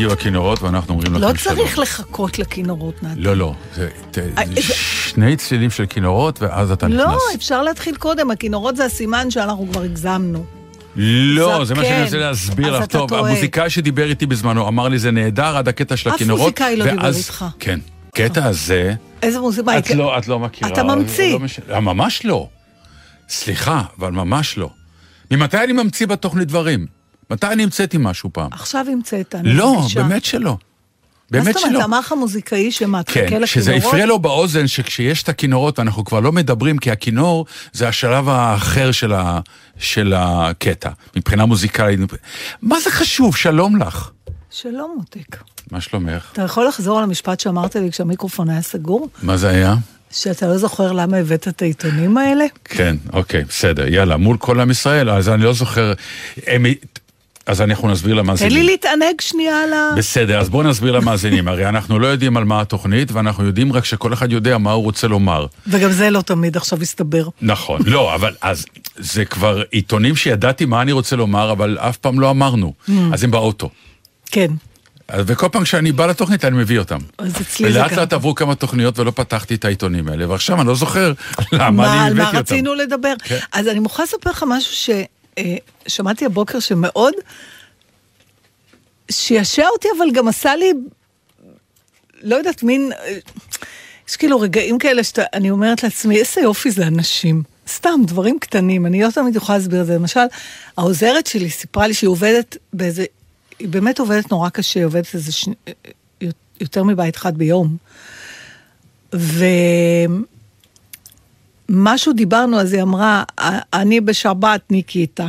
הגיעו הכינורות ואנחנו אומרים לכם לא שלום. צריך לחכות לכינורות, נתי. לא, לא, זה אה, זה- שני צלילים של כינורות ואז אתה נכנס. לא, אפשר להתחיל קודם, הכינורות זה הסימן שאנחנו כבר הגזמנו. לא, זה מה כן. שאני רוצה להסביר לך. טוב. המוזיקאי שדיבר איתי בזמנו אמר לי זה נהדר עד הקטע של אף הכינורות. מוזיקאי לא דיבר איתך. כן. קטע הזה, איזה מוזיקה? את לא, את לא מכירה. אתה ממציא. לא מש- אה, ממש לא. סליחה, אבל ממש לא. ממתי אני ממציא בתוכנית דברים? מתי אני המצאתי משהו פעם? עכשיו המצאת, אני לא, מרגישה. באמת שלא. מה באמת זאת אומרת, שלא. אמר לך מוזיקאי שמה, תחכה כן, לכינורות? שזה הפריע לו באוזן שכשיש את הכינורות אנחנו כבר לא מדברים, כי הכינור זה השלב האחר של, ה, של הקטע, מבחינה מוזיקלית. מה זה חשוב? שלום לך. שלום, מותק. מה שלומך? אתה יכול לחזור על המשפט שאמרת לי כשהמיקרופון היה סגור? מה זה היה? שאתה לא זוכר למה הבאת את העיתונים האלה? כן, אוקיי, בסדר, יאללה, מול כל עם ישראל, אז אני לא זוכר... הם, אז אנחנו נסביר תן למאזינים. לי להתענג שנייה על ה... בסדר, אז בואו נסביר למאזינים. הרי אנחנו לא יודעים על מה התוכנית, ואנחנו יודעים רק שכל אחד יודע מה הוא רוצה לומר. וגם זה לא תמיד עכשיו הסתבר. נכון, לא, אבל אז זה כבר עיתונים שידעתי מה אני רוצה לומר, אבל אף פעם לא אמרנו. אז הם באוטו. כן. וכל פעם כשאני בא לתוכנית אני מביא אותם. אז אצלי זה ולאט גם. לאט עברו כמה תוכניות ולא פתחתי את העיתונים האלה, ועכשיו אני לא זוכר למה מה, אני מה הבאתי אותם. רצינו לדבר? כן. אז אני מוכרחה לספר לך משהו ששמעתי הבוקר שמאוד שישע אותי, אבל גם עשה לי, לא יודעת, מין, אה, יש כאילו רגעים כאלה שאני אומרת לעצמי, איזה יופי זה אנשים. סתם, דברים קטנים, אני לא תמיד יכולה להסביר את זה. למשל, העוזרת שלי סיפרה לי שהיא עובדת באיזה, היא באמת עובדת נורא קשה, היא עובדת איזה שני, יותר מבית אחד ביום. ומשהו דיברנו, אז היא אמרה, אני בשבת ניקיטה.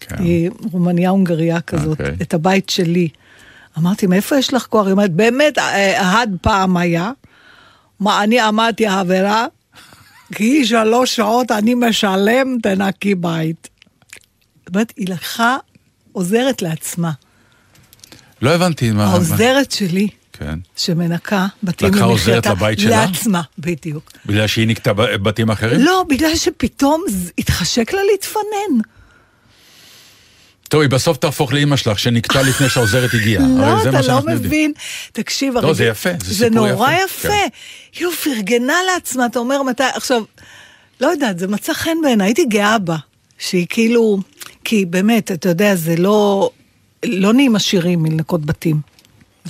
כן. היא רומניה הונגריה כזאת, אוקיי. את הבית שלי. אמרתי, מאיפה יש לך כוח? היא אומרת, באמת, אה, עד פעם היה. מה, אני אמרתי, חברה, כי שלוש שעות אני משלם, תנקי בית. זאת אומרת, היא לקחה עוזרת לעצמה. לא הבנתי מה... מה- העוזרת שלי, כן. שמנקה בתים לקחה עוזרת לבית שלה? לעצמה, בדיוק. בגלל שהיא נקטה בתים אחרים? לא, בגלל שפתאום התחשק לה להתפנן. טוב, היא בסוף תהפוך לאימא שלך, שנקטה לפני שהעוזרת הגיעה. לא, זה אתה לא. מבין. תקשיב, לא, הרי זה יפה, זה זה סיפור נורא יפה, יפה. כן. כאילו, פרגנה לעצמה, אתה אומר מתי, עכשיו, לא יודעת, זה מצא חן בעיניי, הייתי גאה בה. שהיא כאילו, כי באמת, אתה יודע, זה לא, לא נהיים עשירים מלנקות בתים.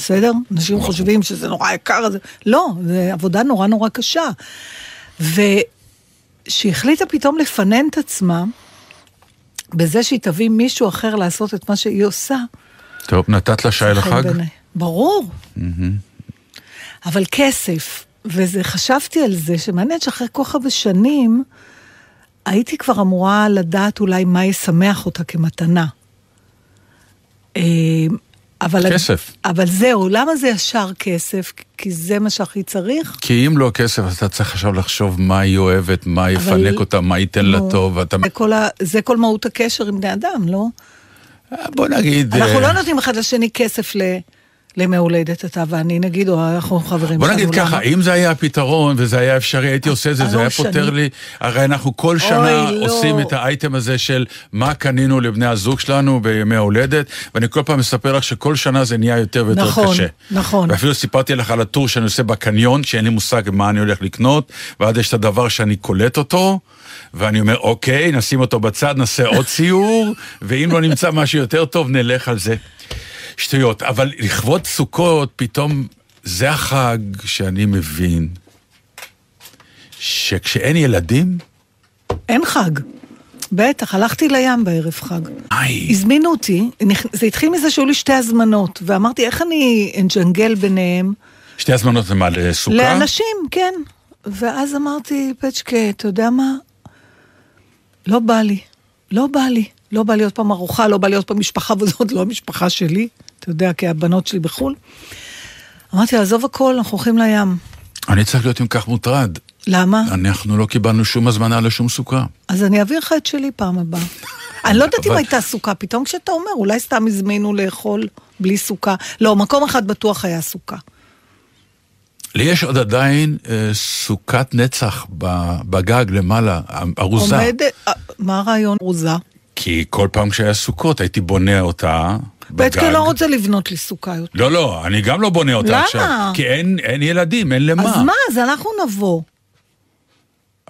בסדר? אנשים חושבים שזה נורא יקר, זה... לא, זו עבודה נורא נורא קשה. ושהיא החליטה פתאום לפנן את עצמה, בזה שהיא תביא מישהו אחר לעשות את מה שהיא עושה, טוב, נתת לה שי לחג? בעיניי. ברור. אבל כסף, וזה, חשבתי על זה, שמעניין שאחרי כל כך הרבה שנים, הייתי כבר אמורה לדעת אולי מה ישמח אותה כמתנה. אה, אבל... כסף. אבל זהו, למה זה ישר כסף? כי זה מה שהכי צריך? כי אם לא כסף, אז אתה צריך עכשיו לחשוב מה היא אוהבת, מה יפנק אותה, מה ייתן לה נו, טוב, ואתה... זה כל, ה... זה כל מהות הקשר עם בני אדם, לא? בוא נגיד... אנחנו אה, לא נותנים אחד לשני כסף ל... לימי הולדת, אתה ואני, נגיד, או אנחנו חברים בוא נגיד למה? ככה, אם זה היה הפתרון וזה היה אפשרי, הייתי עושה את זה, זה אלון היה פותר שני. לי, הרי אנחנו כל שנה לא. עושים את האייטם הזה של מה קנינו לבני הזוג שלנו בימי ההולדת, ואני כל פעם מספר לך שכל שנה זה נהיה יותר ויותר נכון, קשה. נכון. ואפילו סיפרתי לך על הטור שאני עושה בקניון, שאין לי מושג מה אני הולך לקנות, ואז יש את הדבר שאני קולט אותו, ואני אומר, אוקיי, נשים אותו בצד, נעשה עוד סיור, ואם לא נמצא משהו יותר טוב, נלך על זה. שטויות. אבל לכבוד סוכות, פתאום, זה החג שאני מבין, שכשאין ילדים, אין חג. בטח, הלכתי לים בערב חג. איי, הזמינו אותי, זה התחיל מזה שהיו לי שתי הזמנות, ואמרתי, איך אני אנג'נגל ביניהם? שתי הזמנות למה, לסוכה? לאנשים, כן. ואז אמרתי, פצ'קה, אתה יודע מה? לא בא לי. לא בא לי. לא בא לי עוד פעם ארוחה, לא בא לי עוד פעם משפחה, וזאת לא המשפחה שלי, אתה יודע, כי הבנות שלי בחו"ל. אמרתי, עזוב הכל, אנחנו הולכים לים. אני צריך להיות עם כך מוטרד. למה? אנחנו לא קיבלנו שום הזמנה לשום סוכה. אז אני אעביר לך את שלי פעם הבאה. אני לא יודעת אם הייתה סוכה, פתאום כשאתה אומר, אולי סתם הזמינו לאכול בלי סוכה. לא, מקום אחד בטוח היה סוכה. לי יש עוד עדיין אה, סוכת נצח בגג למעלה, ארוזה. עומד, אה, מה הרעיון ארוזה? כי כל פעם כשהיה סוכות הייתי בונה אותה בגג. פצ'קה לא רוצה לבנות לי סוכה יותר. לא, לא, אני גם לא בונה אותה למה? עכשיו. כי אין, אין ילדים, אין למה. אז מה, אז אנחנו נבוא.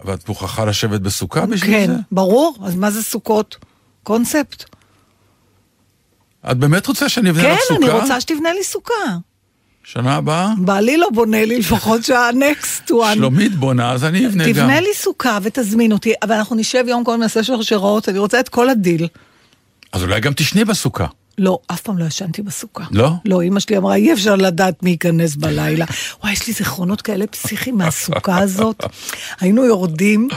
אבל את מוכרחה לשבת בסוכה בשביל כן, זה? ברור, אז מה זה סוכות? קונספט. את באמת רוצה שאני אבנה כן, לך סוכה? אני רוצה שתבנה לי סוכה. שנה הבאה? בעלי לא בונה לי לפחות שה-next one. שלומית בונה, אז אני אבנה גם. תבנה לי סוכה ותזמין אותי, אבל אנחנו נשב יום קודם נעשה שרשראות, אני רוצה את כל הדיל. אז אולי גם תישני בסוכה. לא, אף פעם לא ישנתי בסוכה. לא? לא, אמא שלי אמרה, אי אפשר לדעת מי ייכנס בלילה. וואי, יש לי זיכרונות כאלה פסיכיים מהסוכה הזאת. היינו יורדים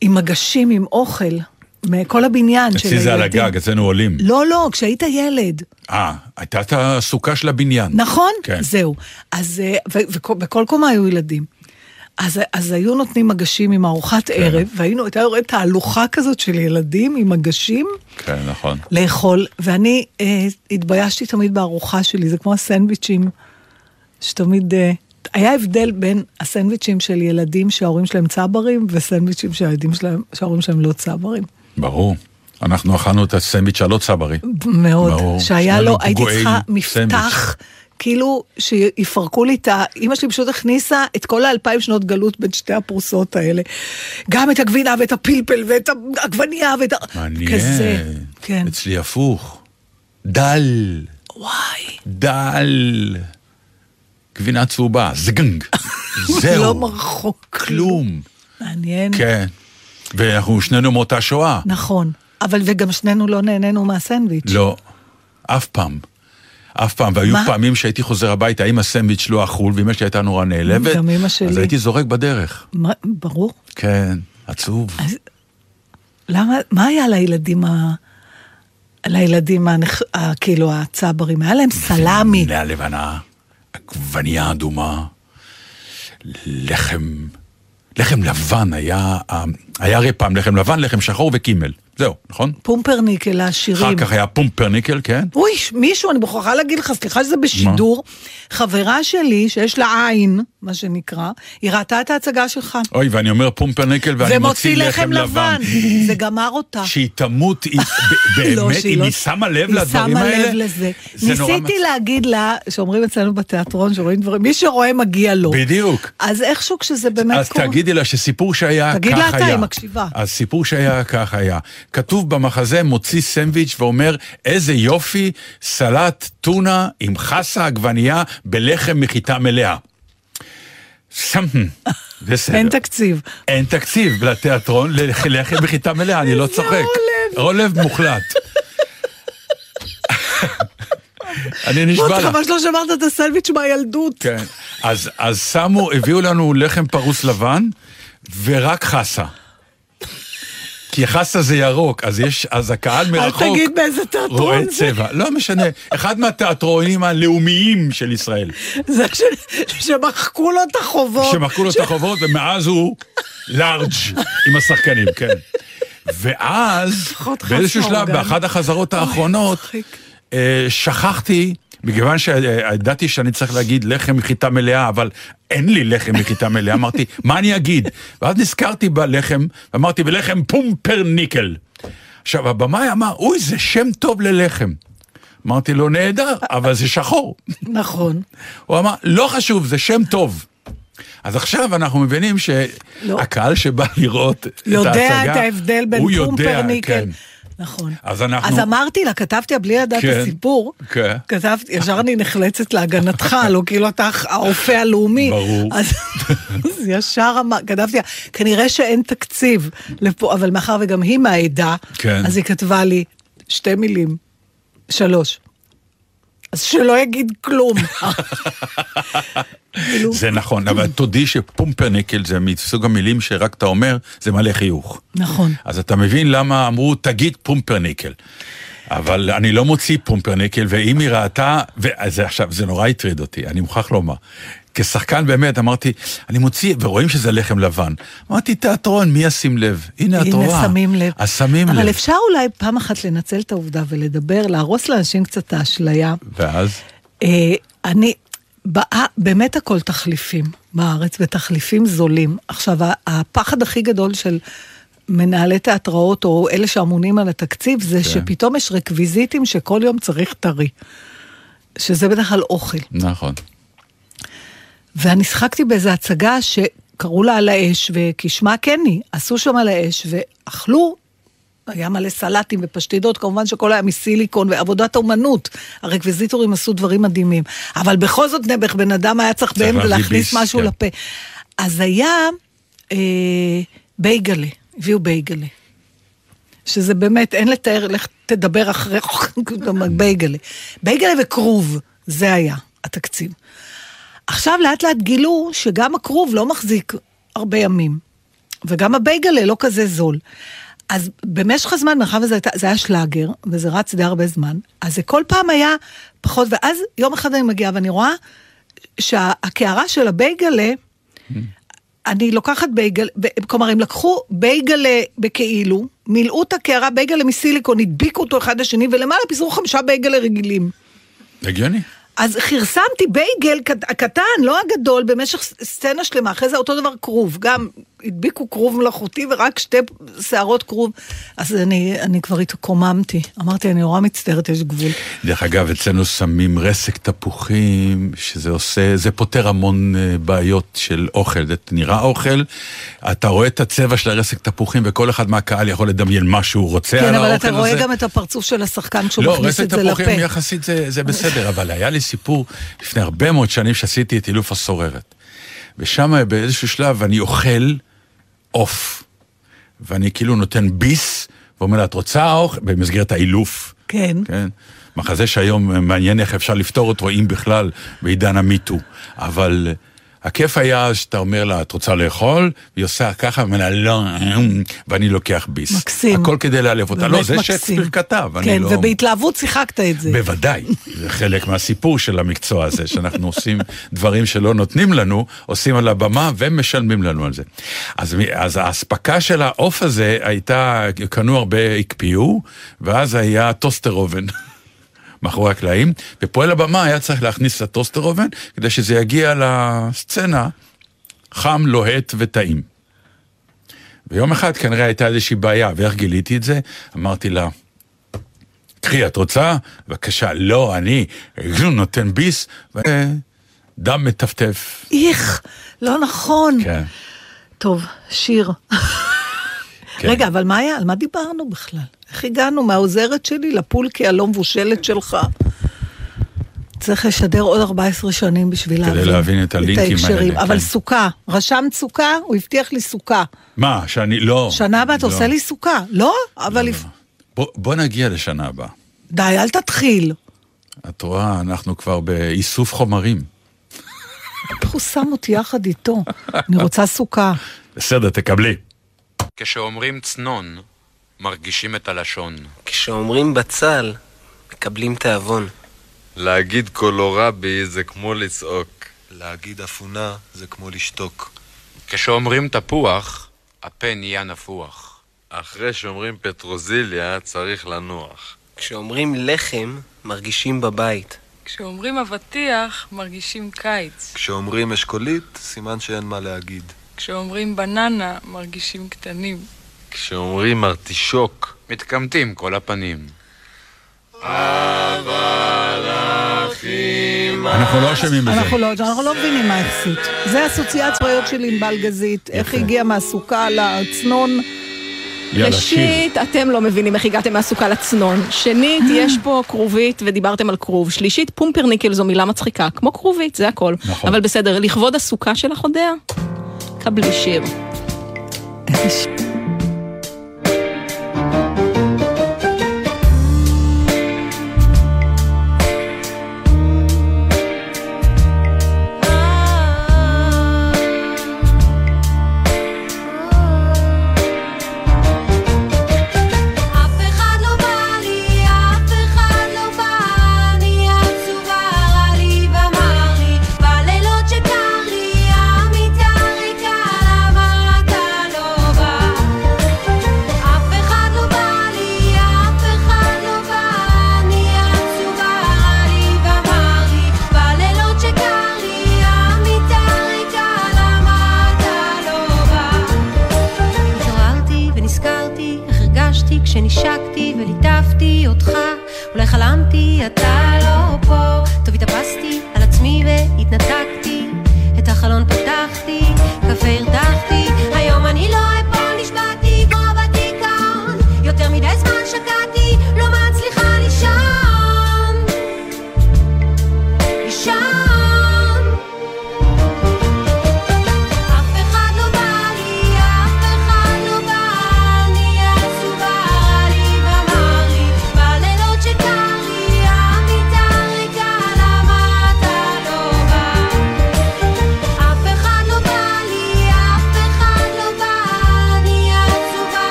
עם מגשים, עם אוכל, מכל הבניין של אצלי הילדים. זה על הגג, אצלנו עולים. לא, לא, כשהיית ילד. אה, הייתה את הסוכה של הבניין. נכון? כן. זהו. אז, אה, ו- וכל- בכל קומה היו ילדים. אז, אז היו נותנים מגשים עם ארוחת כן. ערב, והיינו, הייתה יורדת תהלוכה כזאת של ילדים עם מגשים כן, נכון. לאכול, ואני אה, התביישתי תמיד בארוחה שלי, זה כמו הסנדוויצ'ים, שתמיד... אה, היה הבדל בין הסנדוויצ'ים של ילדים שההורים שלהם צברים, וסנדוויצ'ים שהילדים שלהם, שההורים שלהם לא צברים. ברור. אנחנו אכלנו את הסנדוויץ' הלא צברי. מאוד. ברור. שהיה לו, הייתי צריכה. מפתח, כאילו שיפרקו לי את ה... אימא שלי פשוט הכניסה את כל האלפיים שנות גלות בין שתי הפרוסות האלה. גם את הגבינה ואת הפלפל ואת העגבנייה ואת ה... מעניין. כזה. כן. אצלי הפוך. דל. וואי. דל. גבינה צהובה, זגנג. זהו. לא מרחוק. כלום. מעניין. כן. ואנחנו שנינו מאותה שואה. נכון. אבל וגם שנינו לא נהנינו מהסנדוויץ'. לא, אף פעם. אף פעם, והיו מה? פעמים שהייתי חוזר הביתה, אם הסנדוויץ' לא אכול, ואמא שלי הייתה נורא נעלבת, גם אמא אז שלי. הייתי זורק בדרך. מה, ברור. כן, עצוב. אז למה, מה היה לילדים ה... לילדים הנכ... ה... כאילו הצברים? היה להם סלמי. גבינה לבנה, עגבנייה אדומה, לחם, לחם לבן היה, היה הרי פעם לחם לבן, לחם שחור וקימל. זהו, נכון? פומפרניקל העשירים. אחר כך היה פומפרניקל, כן? אוי, מישהו, אני מוכרחה להגיד לך, סליחה שזה בשידור, חברה שלי, שיש לה עין, מה שנקרא, היא ראתה את ההצגה שלך. אוי, ואני אומר פומפרניקל ואני מוציא לחם לבן. זה גמר אותה. שהיא תמות, היא- לא, באמת, שהיא אם לא- היא שמה לב לדברים האלה? היא שמה לב לזה. ניסיתי להגיד לה, שאומרים אצלנו בתיאטרון, שרואים דברים, מי שרואה מגיע לו. בדיוק. אז איכשהו כשזה באמת אז קורה... תגידי לה שסיפור שהיה כך תגיד היה. לה אתה, היא מקשיבה. אז סיפור שהיה כך היה. כתוב במחזה, מוציא סנדוויץ' ואומר, איזה יופי, סלט טונה עם חסה עגבנייה בלחם מחיטה מלאה. בסדר. אין תקציב. אין תקציב לתיאטרון ללחם בחיטה מלאה, אני לא צוחק. עולב. עולב מוחלט. אני נשבע לך. חבל שלא שמרת את הסנדוויץ' מהילדות. כן. אז שמו, הביאו לנו לחם פרוס לבן ורק חסה. כי חסה זה ירוק, אז יש, אז הקהל אל מרחוק תגיד באיזה רואה תיאטרון זה. צבע. לא משנה, אחד מהתיאטרונים הלאומיים של ישראל. זה ש- שמחקו לו את החובות. שמחקו לו את החובות, ומאז הוא לארג' עם השחקנים, כן. ואז, באיזשהו שלב. באחת החזרות האחרונות. אה, שכחתי, מכיוון שידעתי שאני צריך להגיד לחם מחיטה מלאה, אבל אין לי לחם מחיטה מלאה, אמרתי, מה אני אגיד? ואז נזכרתי בלחם, ואמרתי, ולחם פומפרניקל. עכשיו, הבמאי אמר, אוי, זה שם טוב ללחם. אמרתי לו, נהדר, אבל זה שחור. נכון. הוא אמר, לא חשוב, זה שם טוב. אז עכשיו אנחנו מבינים לא. שהקהל שבא לראות את ההצגה, יודע את ההבדל בין פומפרניקל. כן. נכון. אז אנחנו... אז אמרתי לה, כתבתי בלי לדעת את כן, הסיפור, כן. כתבתי, ישר אני נחלצת להגנתך, לא כאילו אתה הרופא הלאומי. ברור. אז אז ישר אמר, כתבתי לה, כנראה שאין תקציב לפה, אבל מאחר וגם היא מהעדה, כן. אז היא כתבה לי שתי מילים, שלוש. אז שלא יגיד כלום. זה נכון, אבל תודי שפומפרניקל זה מסוג המילים שרק אתה אומר, זה מלא חיוך. נכון. אז אתה מבין למה אמרו, תגיד פומפרניקל. אבל אני לא מוציא פומפרניקל, ואם היא ראתה, וזה עכשיו, זה נורא הטריד אותי, אני מוכרח לומר. כשחקן באמת אמרתי, אני מוציא, ורואים שזה לחם לבן. אמרתי, תיאטרון, מי ישים לב? הנה את רואה. הנה, שמים לב. אז שמים לב. אבל אפשר אולי פעם אחת לנצל את העובדה ולדבר, להרוס לאנשים קצת את האשליה. ואז? אה, אני, באה, באמת הכל תחליפים בארץ, ותחליפים זולים. עכשיו, הפחד הכי גדול של מנהלי תיאטראות, או אלה שאמונים על התקציב, זה כן. שפתאום יש רקוויזיטים שכל יום צריך טרי. שזה בדרך כלל אוכל. נכון. ואני שחקתי באיזו הצגה שקראו לה על האש, וכשמה כן היא, עשו שם על האש, ואכלו, היה מלא סלטים ופשטידות, כמובן שהכל היה מסיליקון ועבודת אומנות. הרקוויזיטורים עשו דברים מדהימים. אבל בכל זאת, נעבך, בן אדם היה צריך בהם להכניס ביס, משהו כן. לפה. אז היה אה, בייגלה, הביאו בייגלה. שזה באמת, אין לתאר, לך תדבר אחרי בייגלה. בייגלה וכרוב, זה היה התקציב. עכשיו לאט לאט גילו שגם הכרוב לא מחזיק הרבה ימים, וגם הבייגלה לא כזה זול. אז במשך הזמן, מאחר וזה היה שלאגר, וזה רץ די הרבה זמן, אז זה כל פעם היה פחות, ואז יום אחד אני מגיעה ואני רואה שהקערה של הבייגלה, אני לוקחת בייגל, ב- כלומר, הם לקחו בייגלה בכאילו, מילאו את הקערה בייגלה מסיליקון, הדביקו אותו אחד לשני, ולמעלה פיזרו חמישה בייגלה רגילים. הגיוני. אז כרסמתי בייגל קט- הקטן, לא הגדול, במשך סצנה שלמה. אחרי זה אותו דבר כרוב, גם הדביקו כרוב מלאכותי ורק שתי שערות כרוב. אז אני, אני כבר התקוממתי. אמרתי, אני נורא מצטערת, יש גבול. דרך אגב, אצלנו שמים רסק תפוחים, שזה עושה, זה פותר המון אה, בעיות של אוכל. זה נראה אוכל, אתה רואה את הצבע של הרסק תפוחים, וכל אחד מהקהל יכול לדמיין מה שהוא רוצה כן, על אבל האוכל אתה הזה. רואה גם את הפרצוף של השחקן כשהוא לא, מכניס רסק את זה לפה. תפוחים יחסית זה, זה בסדר, אבל היה לי סיפור לפני הרבה מאוד שנים שעשיתי את אילוף הסוררת. ושם באיזשהו שלב אני אוכל עוף, ואני כאילו נותן ביס, ואומר לה, את רוצה אוכל? במסגרת האילוף. כן. כן? מחזה שהיום מעניין איך אפשר לפתור אותו, אם בכלל, בעידן המיטו. אבל הכיף היה שאתה אומר לה, את רוצה לאכול? והיא עושה ככה, ואומרת לא, אמ", ואני לוקח ביס. מקסים. הכל כדי להעלב אותה. לא, זה. שייקספיר כתב, אני כן, לא... ובהתלהבות שיחקת את זה. בוודאי, זה חלק מהסיפור של המקצוע הזה, שאנחנו עושים דברים שלא נותנים לנו, עושים על הבמה ומשלמים לנו על זה. אז האספקה של העוף הזה הייתה, קנו הרבה, הקפיאו, ואז היה טוסטר אובן. מאחורי הקלעים, ופועל הבמה היה צריך להכניס לטוסטר אובן, כדי שזה יגיע לסצנה חם, לוהט וטעים. ויום אחד כנראה הייתה איזושהי בעיה, ואיך גיליתי את זה? אמרתי לה, קחי, את רוצה? בבקשה. לא, אני נותן ביס, ודם מטפטף. איך, לא נכון. כן. טוב, שיר. כן. רגע, אבל מה היה? על מה דיברנו בכלל? איך הגענו מהעוזרת שלי לפולקי הלא מבושלת שלך? צריך לשדר עוד 14 שנים בשביל כדי להבין. להבין את הלינקים ההקשרים. האלה, אבל כן. סוכה, רשמת סוכה? הוא הבטיח לי סוכה. מה, שאני לא... שנה הבאה אתה לא. עושה לי סוכה, לא? אבל... לפ- בוא, בוא נגיע לשנה הבאה. די, אל תתחיל. את רואה, אנחנו כבר באיסוף חומרים. איך הוא שם אותי יחד איתו? אני רוצה סוכה. בסדר, תקבלי. כשאומרים צנון, מרגישים את הלשון. כשאומרים בצל, מקבלים תיאבון. להגיד קולורבי זה כמו לצעוק. להגיד אפונה זה כמו לשתוק. כשאומרים תפוח, הפה נהיה נפוח. אחרי שאומרים פטרוזיליה צריך לנוח. כשאומרים לחם, מרגישים בבית. כשאומרים אבטיח, מרגישים קיץ. כשאומרים אשכולית, סימן שאין מה להגיד. כשאומרים בננה, מרגישים קטנים. כשאומרים ארטישוק, מתקמטים כל הפנים. אבל אחים אנחנו לא אשמים בזה. אנחנו לא, אנחנו לא מבינים מה הכסות. זה אסוציאציות של ענבל גזית, איך היא הגיעה מהסוכה לצנון. יאללה, שיר. ראשית, אתם לא מבינים איך הגעתם מהסוכה לצנון. שנית, יש פה כרובית ודיברתם על כרוב. שלישית, פומפרניקל זו מילה מצחיקה, כמו כרובית, זה הכל. נכון. אבל בסדר, לכבוד הסוכה שלך, אודיה, קבלי שיר. אף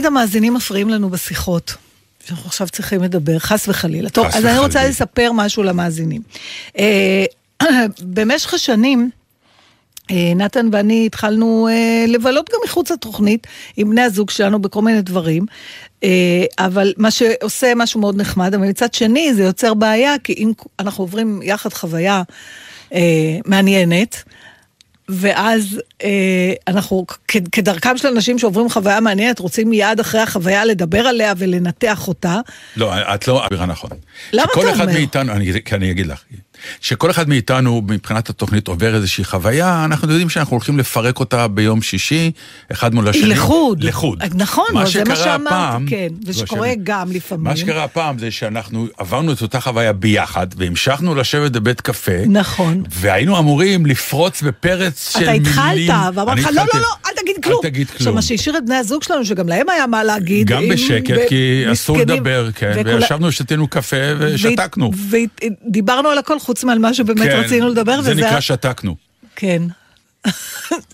תמיד המאזינים מפריעים לנו בשיחות? שאנחנו עכשיו צריכים לדבר, חס וחלילה. טוב, אז אני רוצה. לספר משהו למאזינים. אה, במשך השנים, אה, נתן ואני התחלנו אה, לבלות גם מחוץ לתוכנית עם בני הזוג שלנו בכל מיני דברים, אבל מה שעושה משהו מאוד נחמד, אבל מצד שני זה יוצר בעיה, כי אם אנחנו עוברים יחד חוויה מעניינת, ואז אה, אנחנו, כ- כדרכם של אנשים שעוברים חוויה מעניינת, רוצים מיד אחרי החוויה לדבר עליה ולנתח אותה. לא, את לא אמירה נכון. למה אתה אחד אומר? מאיתנו, אני, כי אני אגיד לך, שכל אחד מאיתנו, מבחינת התוכנית, עובר איזושהי חוויה, אנחנו יודעים שאנחנו הולכים לפרק אותה ביום שישי, אחד מול השני. לחוד. לחוד. נכון, מה זה מה שאמרתי, הפעם- כן, ושקורה שאני- גם לפעמים. מה שקרה הפעם זה שאנחנו עברנו את אותה חוויה ביחד, והמשכנו לשבת בבית קפה. נכון. והיינו אמורים לפרוץ בפרץ של אתה מילים. התחלת, ואמרתי אני לך, לא, לא, לא, אל תגיד כלום. אל תגיד עכשיו, כלום. מה שהשאיר את בני הזוג שלנו, שגם להם היה מה להגיד. גם בשקט, כי אסור לדבר, כן, וישבנו, שתינו קפה ושתקנו. ודיברנו על הכל חוץ מעל מה שבאמת כן, רצינו לדבר, זה וזה... נקרא שתקנו. כן.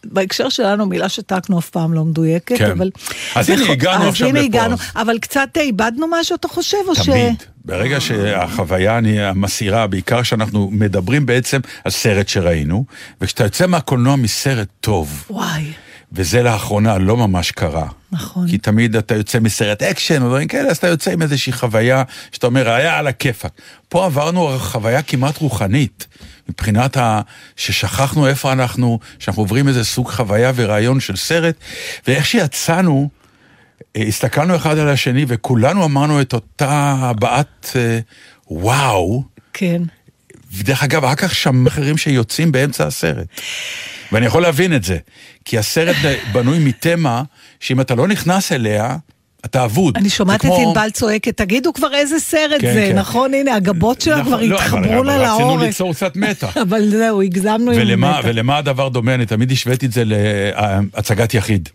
בהקשר שלנו מילה שתקנו אף פעם לא מדויקת, כן. אבל... אז הנה, נכון, הגענו עכשיו לפה, הגענו. אבל קצת איבדנו משהו, אתה חושב, או ש... תמיד. ברגע שהחוויה המסעירה, בעיקר שאנחנו מדברים בעצם על סרט שראינו, וכשאתה יוצא מהקולנוע מסרט טוב, וואי, וזה לאחרונה לא ממש קרה. נכון. כי תמיד אתה יוצא מסרט אקשן או דברים כאלה, אז אתה יוצא עם איזושהי חוויה שאתה אומר, היה על הכיפאק. פה עברנו חוויה כמעט רוחנית, מבחינת ה... ששכחנו איפה אנחנו, שאנחנו עוברים איזה סוג חוויה ורעיון של סרט, ואיך שיצאנו, אה, הסתכלנו אחד על השני וכולנו אמרנו את אותה הבעת אה, וואו. כן. ודרך אגב, רק כך שם אחרים שיוצאים באמצע הסרט. ואני יכול להבין את זה, כי הסרט בנוי מתמה שאם אתה לא נכנס אליה, אתה אבוד. אני שומעת את ענבל צועקת, תגידו כבר איזה סרט כן, זה, כן. נכון? הנה, הגבות שלה נכון, כבר לא, התחברו לה אבל רצינו לעורף. ליצור קצת מתח. אבל זהו, הגזמנו עם מתח. ולמה הדבר דומה? אני תמיד השוויתי את זה להצגת יחיד.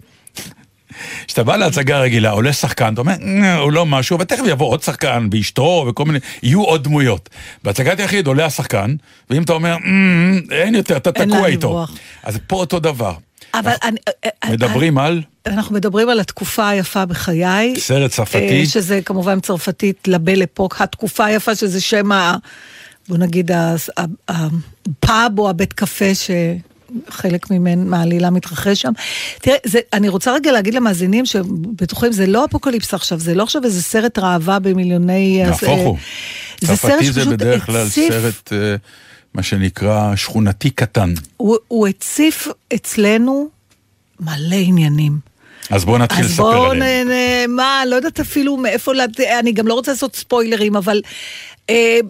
כשאתה בא להצגה רגילה, עולה שחקן, אתה אומר, "אה, הוא לא משהו, ותכף יבוא עוד שחקן, ואשתו, וכל מיני, יהיו עוד דמויות. בהצגת יחיד עולה השחקן, ואם אתה אומר, "אה, אין יותר, אתה תקוע איתו. אז פה אותו דבר. אבל אני... אה, מדברים על אנחנו מדברים על התקופה היפה בחיי. סרט צרפתי. שזה כמובן צרפתית לבל אפוק, התקופה היפה שזה שם ה... בוא נגיד הפאב או הבית קפה שחלק ממנו, מהעלילה מתרחש שם. תראה, זה, אני רוצה רגע להגיד למאזינים שבטוחים, זה לא אפוקליפסה עכשיו, זה לא עכשיו איזה סרט ראווה במיליוני... נהפוך אה, הוא. זה סרט צרפתי זה שפשוט בדרך כלל הציף- סרט, אה, מה שנקרא, שכונתי קטן. הוא, הוא הציף אצלנו מלא עניינים. אז בואו נתחיל אז לספר בואו עליהם. נ... נ- מה, לא יודעת אפילו מאיפה. אני גם לא רוצה לעשות ספוילרים, אבל אה,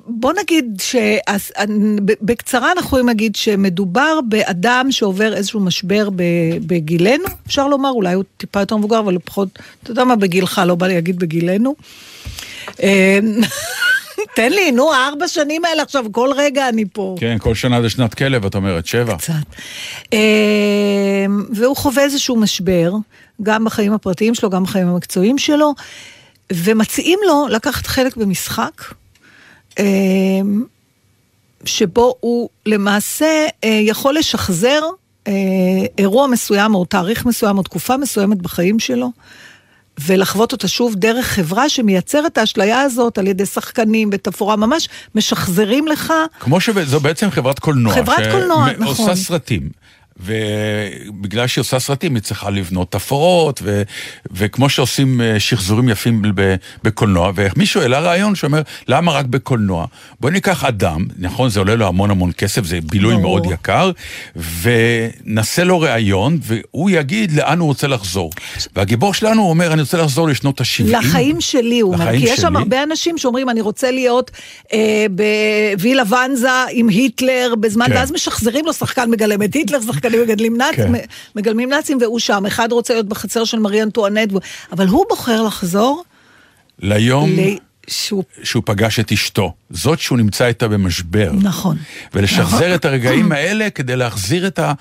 בוא נגיד שבקצרה אנחנו יכולים להגיד שמדובר באדם שעובר איזשהו משבר. בגילנו, אפשר לומר, אולי הוא טיפה יותר מבוגר, אבל לפחות, אתה יודע מה, בגילך, לא בא לי להגיד בגילנו. אה, תן לי, נו, הארבע שנים האלה עכשיו, כל רגע אני פה. כן, כל שנה זה שנת כלב, את אומרת, שבע. קצת. אה, והוא חווה איזשהו משבר, גם בחיים הפרטיים שלו, גם בחיים המקצועיים שלו, ומציעים לו לקחת חלק במשחק, אה, שבו הוא למעשה אה, יכול לשחזר אה, אירוע מסוים, או תאריך מסוים, או תקופה מסוימת בחיים שלו. ולחוות אותה שוב דרך חברה שמייצרת את האשליה הזאת על ידי שחקנים ותפאורה, ממש משחזרים לך כמו שזו בעצם חברת קולנוע. חברת קולנוע, נכון. שעושה סרטים. ובגלל שהיא עושה סרטים היא צריכה לבנות תפאורות, ו... וכמו שעושים אה, שחזורים יפים. בקולנוע, ומישהו העלה רעיון שאומר, למה רק בקולנוע? בוא ניקח אדם, נכון, זה עולה לו המון המון כסף, זה בילוי ברור. מאוד יקר, ונעשה לו ראיון, והוא יגיד לאן הוא רוצה לחזור. והגיבור שלנו אומר, אני רוצה לחזור לשנות ה-70. לחיים שלי, הוא אומר, כי יש שם. הרבה אנשים שאומרים, אני רוצה להיות אה, בווילה ואנזה עם היטלר בזמן, כן. ואז משחזרים לו שחקן מגלם את היטלר, שחקנים מגדלים נאצ, כן. מגלמים נאצים, והוא שם. אחד רוצה להיות בחצר של מרי אנטואנט, אבל הוא בוחר לחזור ליום. שהוא... שהוא פגש את אשתו, זאת שהוא נמצא איתה במשבר. נכון. ולשחזר את הרגעים האלה כדי להחזיר את ה...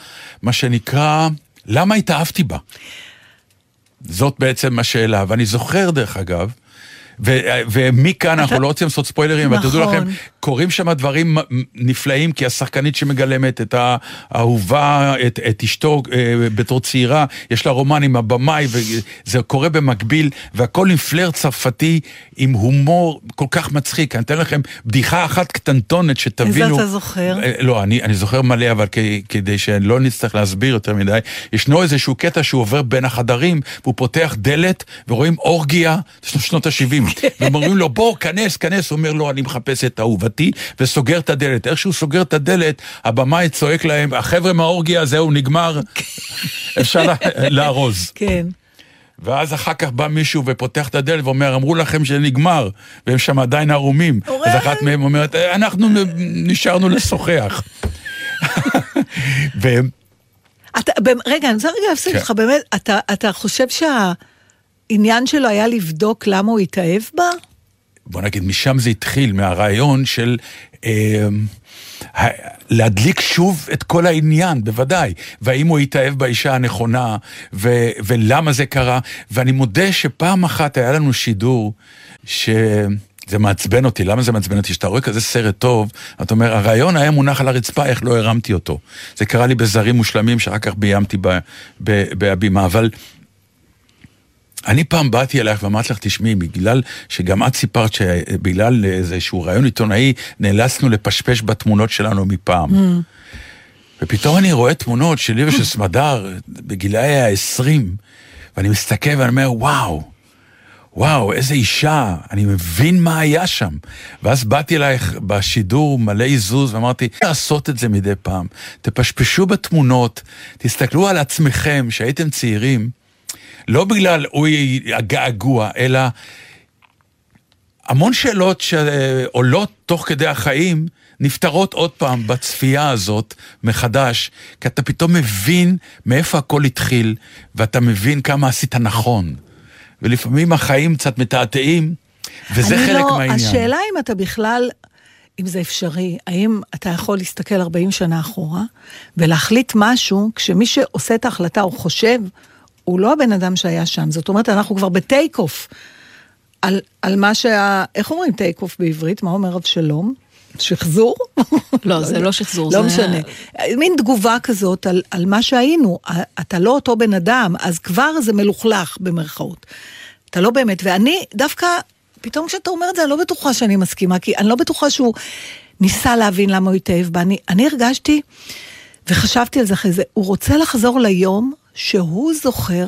מה שנקרא, למה התאהבתי בה? זאת בעצם השאלה, ואני זוכר דרך אגב, ו- ומכאן אנחנו לא רוצים לעשות ספוילרים, אבל תדעו נכון. לכם, קורים שם דברים נפלאים, כי השחקנית שמגלמת את האהובה, את, את אשתו אה, בתור צעירה, יש לה רומן עם הבמאי, וזה קורה במקביל, והכל עם פלר צרפתי, עם הומור כל כך מצחיק. אני אתן לכם בדיחה אחת קטנטונת שתבינו. איזה אתה זוכר? אה, לא, אני, אני זוכר מלא, אבל כ, כדי שלא נצטרך להסביר יותר מדי, ישנו איזשהו קטע שהוא עובר בין החדרים, והוא פותח דלת, ורואים אורגיה, שנות ה-70, והם אומרים לו, בוא, כנס, כנס, הוא אומר לו, אני מחפש את אהובתי, וסוגר את הדלת. איך שהוא סוגר את הדלת, הבמאי צועק להם, החבר'ה מהאורגיה, זהו, נגמר, אפשר לארוז. כן. ואז אחר כך בא מישהו ופותח את הדלת ואומר, אמרו לכם שנגמר, והם שם עדיין ערומים. אז אחת מהם אומרת, אנחנו נשארנו לשוחח. ו... אתה, רגע, אני רוצה רגע להפסיק כן. אותך, באמת, אתה, אתה חושב שהעניין שלו היה לבדוק למה הוא התאהב בה? בוא נגיד, משם זה התחיל, מהרעיון של אה, להדליק שוב את כל העניין, בוודאי. והאם הוא התאהב באישה הנכונה, ו- ולמה זה קרה. ואני מודה שפעם אחת היה לנו שידור, ש... זה מעצבן אותי, למה זה מעצבן אותי? שאתה רואה כזה סרט טוב, אתה אומר, הרעיון היה מונח על הרצפה, איך לא הרמתי אותו. זה קרה לי בזרים מושלמים, שאחר כך ביימתי בהבימה, אבל אני פעם באתי אלייך ואמרתי לך, תשמעי, בגלל שגם את סיפרת שבגלל איזשהו רעיון עיתונאי, נאלצנו לפשפש בתמונות שלנו מפעם. ופתאום אני רואה תמונות שלי ושל סמדר בגילאי ה-20, ואני מסתכל ואני אומר, וואו, וואו, איזה אישה, אני מבין מה היה שם. ואז באתי אלייך בשידור מלא עיזוז ואמרתי, לעשות את זה מדי פעם. תפשפשו בתמונות, תסתכלו על עצמכם, שהייתם צעירים, לא בגלל אוי הגעגוע, אלא המון שאלות שעולות תוך כדי החיים, נפתרות עוד פעם בצפייה הזאת מחדש, כי אתה פתאום מבין מאיפה הכל התחיל, ואתה מבין כמה עשית נכון. ולפעמים החיים קצת מתעתעים, וזה חלק לא, מהעניין. השאלה אם אתה בכלל, אם זה אפשרי, האם אתה יכול להסתכל 40 שנה אחורה ולהחליט משהו, כשמי שעושה את ההחלטה או חושב, הוא לא הבן אדם שהיה שם. זאת אומרת, אנחנו כבר ב take off על, על מה שה... איך אומרים take off בעברית? מה אומר אבשלום? שחזור? לא, זה לא שחזור, לא זה- משנה. מין תגובה כזאת על, על מה שהיינו. אתה לא אותו בן אדם, אז כבר זה מלוכלך במרכאות. אתה לא באמת, ואני דווקא, פתאום כשאתה אומר את זה, אני לא בטוחה שאני מסכימה, כי אני לא בטוחה שהוא ניסה להבין למה הוא התאהב בה. אני, אני הרגשתי, וחשבתי על זה אחרי זה, הוא רוצה לחזור ליום שהוא זוכר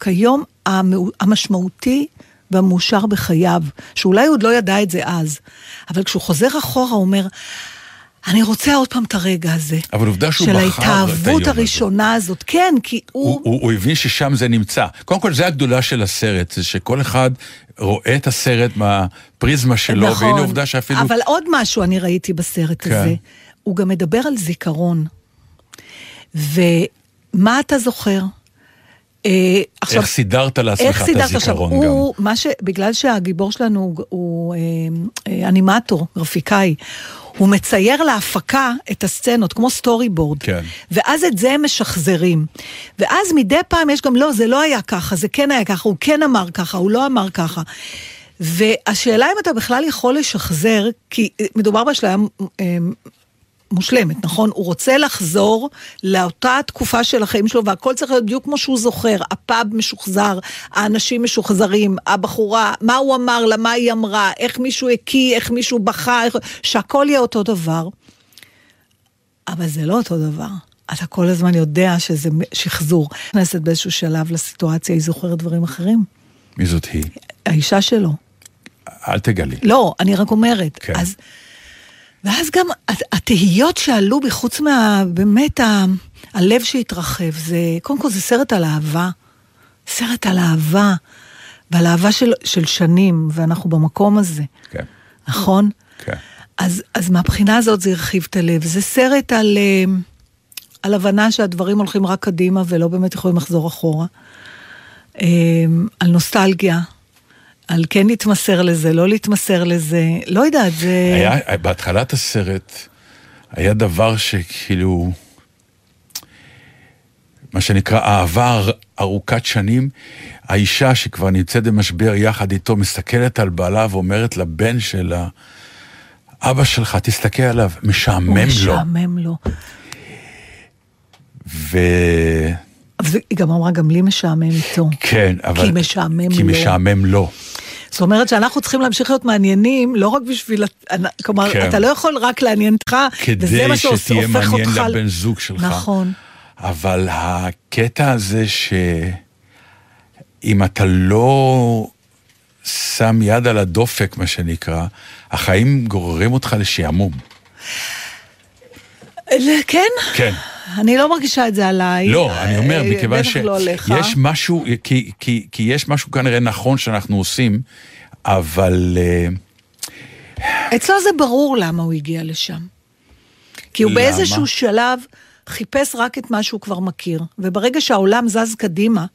כיום המשמעותי והמאושר בחייו, שאולי הוא עוד לא ידע את זה אז, אבל כשהוא חוזר אחורה הוא אומר, אני רוצה עוד פעם את הרגע הזה. אבל עובדה שהוא של בחר את היום ההתאהבות הזה. הראשונה הזאת, כן, כי הוא... הוא, הוא, הוא הבין ששם זה נמצא. קודם כל, זה הגדולה של הסרט, זה שכל אחד רואה את הסרט מהפריזמה שלו, נכון, והנה עובדה שאפילו... אבל עוד משהו אני ראיתי בסרט כן. הזה. הוא גם מדבר על זיכרון. ומה אתה זוכר? אה, עכשיו, איך סידרת לעצמך איך את סידרת עכשיו? הזיכרון גם. הוא, מה ש... בגלל שהגיבור שלנו הוא, הוא אה, אה, אנימטור, גרפיקאי, הוא מצייר להפקה את הסצנות, כמו סטורי בורד. כן. ואז את זה הם משחזרים. ואז מדי פעם יש גם, לא, זה לא היה ככה, זה כן היה ככה, הוא כן אמר ככה, הוא לא אמר ככה. והשאלה אם אתה בכלל יכול לשחזר, כי מדובר באשליה אה, מושלמת, נכון? הוא רוצה לחזור לאותה תקופה של החיים שלו, והכל צריך להיות בדיוק כמו שהוא זוכר. הפאב משוחזר, האנשים משוחזרים, הבחורה, מה הוא אמר לה, מה היא אמרה, איך מישהו הקיא, איך מישהו בכה, איך... שהכל יהיה אותו דבר. אבל זה לא אותו דבר. אתה כל הזמן יודע שזה שחזור. נכנסת באיזשהו שלב לסיטואציה, היא זוכרת דברים אחרים. מי זאת היא? האישה שלו. אל תגלי. לא, אני רק אומרת. כן. אז, ואז גם הת- התהיות שעלו בי, חוץ מה... באמת ה, הלב שהתרחב, זה... קודם כל זה סרט על אהבה. סרט על אהבה. ועל אהבה של, של שנים, ואנחנו במקום הזה. כן. נכון? כן. אז, אז מהבחינה הזאת זה הרחיב את הלב. זה סרט על, אה, על הבנה שהדברים הולכים רק קדימה ולא באמת יכולים לחזור אחורה. אה, על נוסטלגיה, על כן להתמסר לזה, לא להתמסר לזה, לא יודעת, זה... היה, בהתחלת הסרט, היה דבר שכאילו, מה שנקרא אהבה אר- ארוכת שנים, האישה שכבר נמצאת במשבר יחד איתו, מסתכלת על בעלה ואומרת לבן שלה, אבא שלך, תסתכל עליו, משעמם הוא לו. משעמם לו. וכן, אבל היא גם אמרה, גם לי משעמם איתו. אבל... כי משעמם כי לו. משעמם לו. זאת אומרת שאנחנו צריכים להמשיך להיות מעניינים, לא רק בשביל... כלומר, כן. אתה לא יכול רק לעניין אותך, וזה כדי מה שהופך שתהיה אותך... מעניין לבן זוג שלך. נכון. אבל הקטע הזה שאם אתה לא שם יד על הדופק, מה שנקרא, החיים גוררים אותך לשעמום. כן, כן. אני לא מרגישה את זה עליי. לא, אני אומר, אה, מכיוון בטח לא. שיש משהו, כי, כי, כי יש משהו כנראה נכון שאנחנו עושים, אבל... אה, אצלו זה ברור למה הוא הגיע לשם. כי הוא למה? באיזשהו שלב חיפש רק את מה שהוא כבר מכיר, וברגע שהעולם זז קדימה,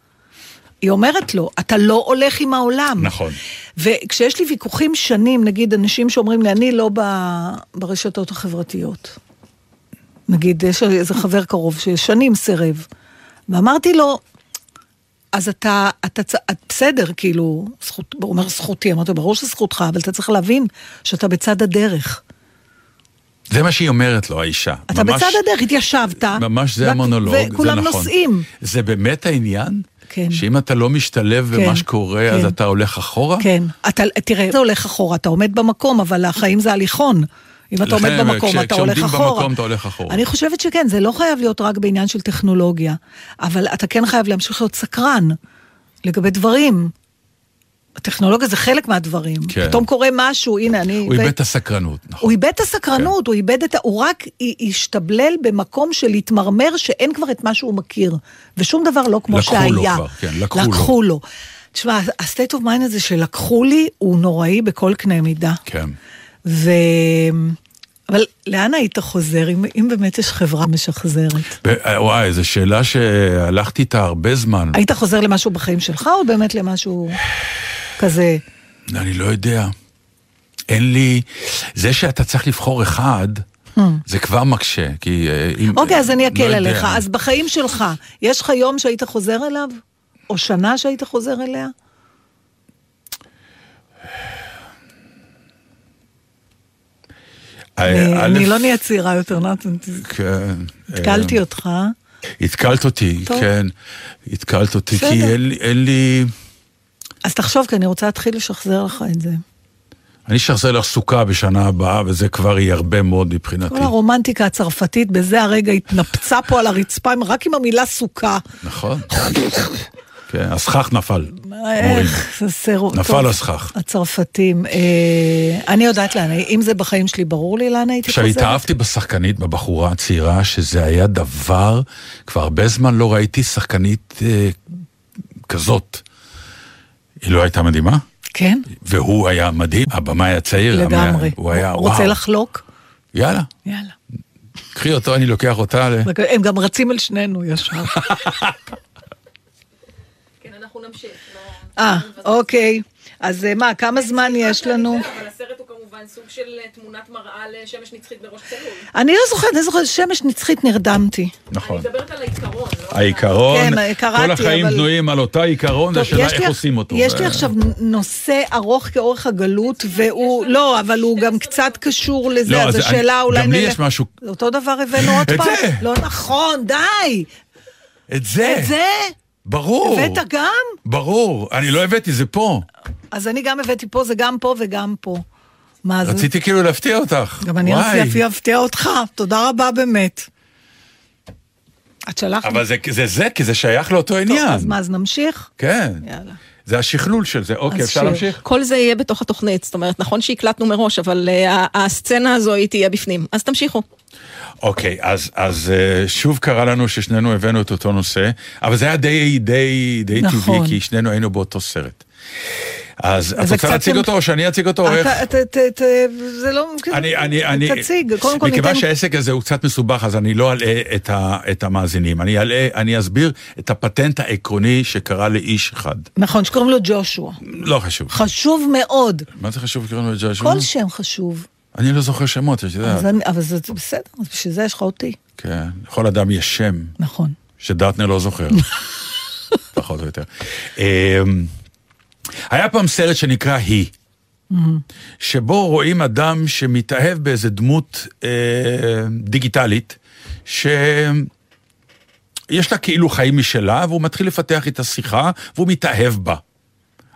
היא אומרת לו, אתה לא הולך עם העולם. נכון. וכשיש לי ויכוחים שנים, נגיד אנשים שאומרים לי, אני לא ברשתות החברתיות. נגיד, יש איזה חבר קרוב ששנים סירב. ואמרתי לו, אז אתה, אתה, צ- את בסדר, כאילו, זכות, הוא אומר זכותי, אמרתי, לו, ברור שזכותך, אבל אתה צריך להבין שאתה בצד הדרך. זה מה שהיא אומרת לו, האישה. אתה ממש- בצד הדרך, התיישבת. ממש זה ו- המונולוג, זה וכולם נכון. נוסעים. זה באמת העניין? כן. שאם אתה לא משתלב כן, במה שקורה, אז כן. אתה הולך אחורה? כן, אתה, תראה, זה הולך אחורה, אתה עומד במקום, אבל החיים זה הליכון. אם אתה עומד במקום, אתה הולך כשעומדים אחורה. במקום, אתה הולך אחורה. אני חושבת שכן, זה לא חייב להיות רק בעניין של טכנולוגיה, אבל אתה כן חייב להמשיך להיות סקרן לגבי דברים. הטכנולוגיה זה חלק מהדברים. כן. פתאום קורה משהו, הנה, אני... הוא איבד את הסקרנות, נכון. הוא איבד את הסקרנות, הוא איבד את ה... הוא רק השתבלל במקום של להתמרמר שאין כבר את מה שהוא מכיר. ושום דבר לא כמו לקחו שהיה. לו כבר, כן, לקחו לו. לקחו לו. תשמע, ה-state of mind הזה שלקחו לי, הוא נוראי בכל קנה מידה. כן. ו... אבל לאן היית חוזר, אם, אם באמת יש חברה משחזרת? ב- וואי, זו שאלה שהלכתי איתה הרבה זמן. היית חוזר למשהו בחיים שלך, או באמת למשהו כזה? אני לא יודע. אין לי... זה שאתה צריך לבחור אחד, זה כבר מקשה, כי... אה, אם- אוקיי, אז אני לא אקל יודע. עליך. אז בחיים שלך, יש לך יום שהיית חוזר אליו? או שנה שהיית חוזר אליה? אני א', לא נהיה צעירה יותר, נתן, כן. התקלתי אה, אותך. התקלת אותי. כן. התקלת אותי. כי אין לי... אז תחשוב, כי אני רוצה להתחיל לשחזר לך את זה. אני אשחזר לך סוכה בשנה הבאה, וזה כבר יהיה הרבה מאוד מבחינתי. כל הרומנטיקה הצרפתית בזה הרגע התנפצה פה על הרצפה, רק עם המילה סוכה. נכון. כן, הסכך נפל. אומרים. איך, זה סרו... נפל הסכך. הצרפתים. אה, אני יודעת לאן, אם זה בחיים שלי, ברור לי לאן הייתי חוזרת. כשהתאהבתי בשחקנית, בבחורה הצעירה, שזה היה דבר, כבר הרבה זמן לא ראיתי שחקנית אה, כזאת. היא לא הייתה מדהימה? כן, והוא היה מדהים, הבמאי הצעיר. לגמרי. הוא היה, רוצה וואו. לחלוק? יאללה, יאללה. קחי אותו, אני לוקח אותה. ל... הם גם רצים על שנינו ישר. אנחנו נמשיך. אה, אוקיי. אז אה, מה, כמה זמן יש לנו? אבל הסרט הוא כמובן סוג של אה, תמונת מראה לשמש נצחית בראש צלול. אני לא זוכרת, אני זוכרת, שמש נצחית נרדמתי. נכון. אני מדברת על העיקרון, לא? העיקרון, כן, כל החיים בנויים על אותה עיקרון, השאלה איך עושים אותו. יש לי עכשיו נושא ארוך כאורך הגלות, והוא, לא, אבל הוא גם קצת קשור לזה, לא, אז השאלה אולי גם לי יש משהו- אותו דבר הבאנו עוד את פעם. זה. לא נכון, די. את זה, את זה? ברור. הבאת גם? ברור, אני לא הבאתי, זה פה. אז אני גם הבאתי פה, זה גם פה וגם פה. מה זה? רציתי כאילו להפתיע אותך. גם אני. רציתי להפתיע אותך, תודה רבה באמת. את שלחת? אבל זה, זה זה, כי זה שייך לאותו טוב, עניין. אז מה, אז נמשיך? כן. יאללה. זה השכלול של זה. אוקיי, אפשר שיר. להמשיך? כל זה יהיה בתוך התוכנית, זאת אומרת, נכון שהקלטנו מראש, אבל אה, הסצנה הזו היא תהיה בפנים. אז תמשיכו. אוקיי, אז, אז אה, שוב קרה לנו ששנינו הבאנו את אותו נושא, אבל זה היה די, די, די נכון. טבעי, כי שנינו היינו באותו סרט. אז את רוצה להציג אותו או שאני אציג אותו? או איך? זה לא... אני, אני, אני, תציג, קודם כל מכיוון ניתן... שהעסק הזה הוא קצת מסובך, אז אני לא אלאה את, המאזינים. אני, אלאה, אני אסביר את הפטנט העקרוני שקרה לאיש אחד. נכון, שקוראים לו ג'ושוע. לא חשוב. חשוב מאוד. מה זה חשוב שקוראים לו ג'ושוע? כל שם חשוב. אני לא זוכר שמות, את יודעת. אבל זה בסדר, בשביל זה יש לך אותי. כן, לכל אדם יש שם. נכון. שדטנר לא זוכר. פחות או יותר. היה פעם סרט שנקרא היא, שבו רואים אדם שמתאהב באיזה דמות אה, דיגיטלית, שיש לה כאילו חיים משלה, והוא מתחיל לפתח איתה שיחה, והוא מתאהב בה.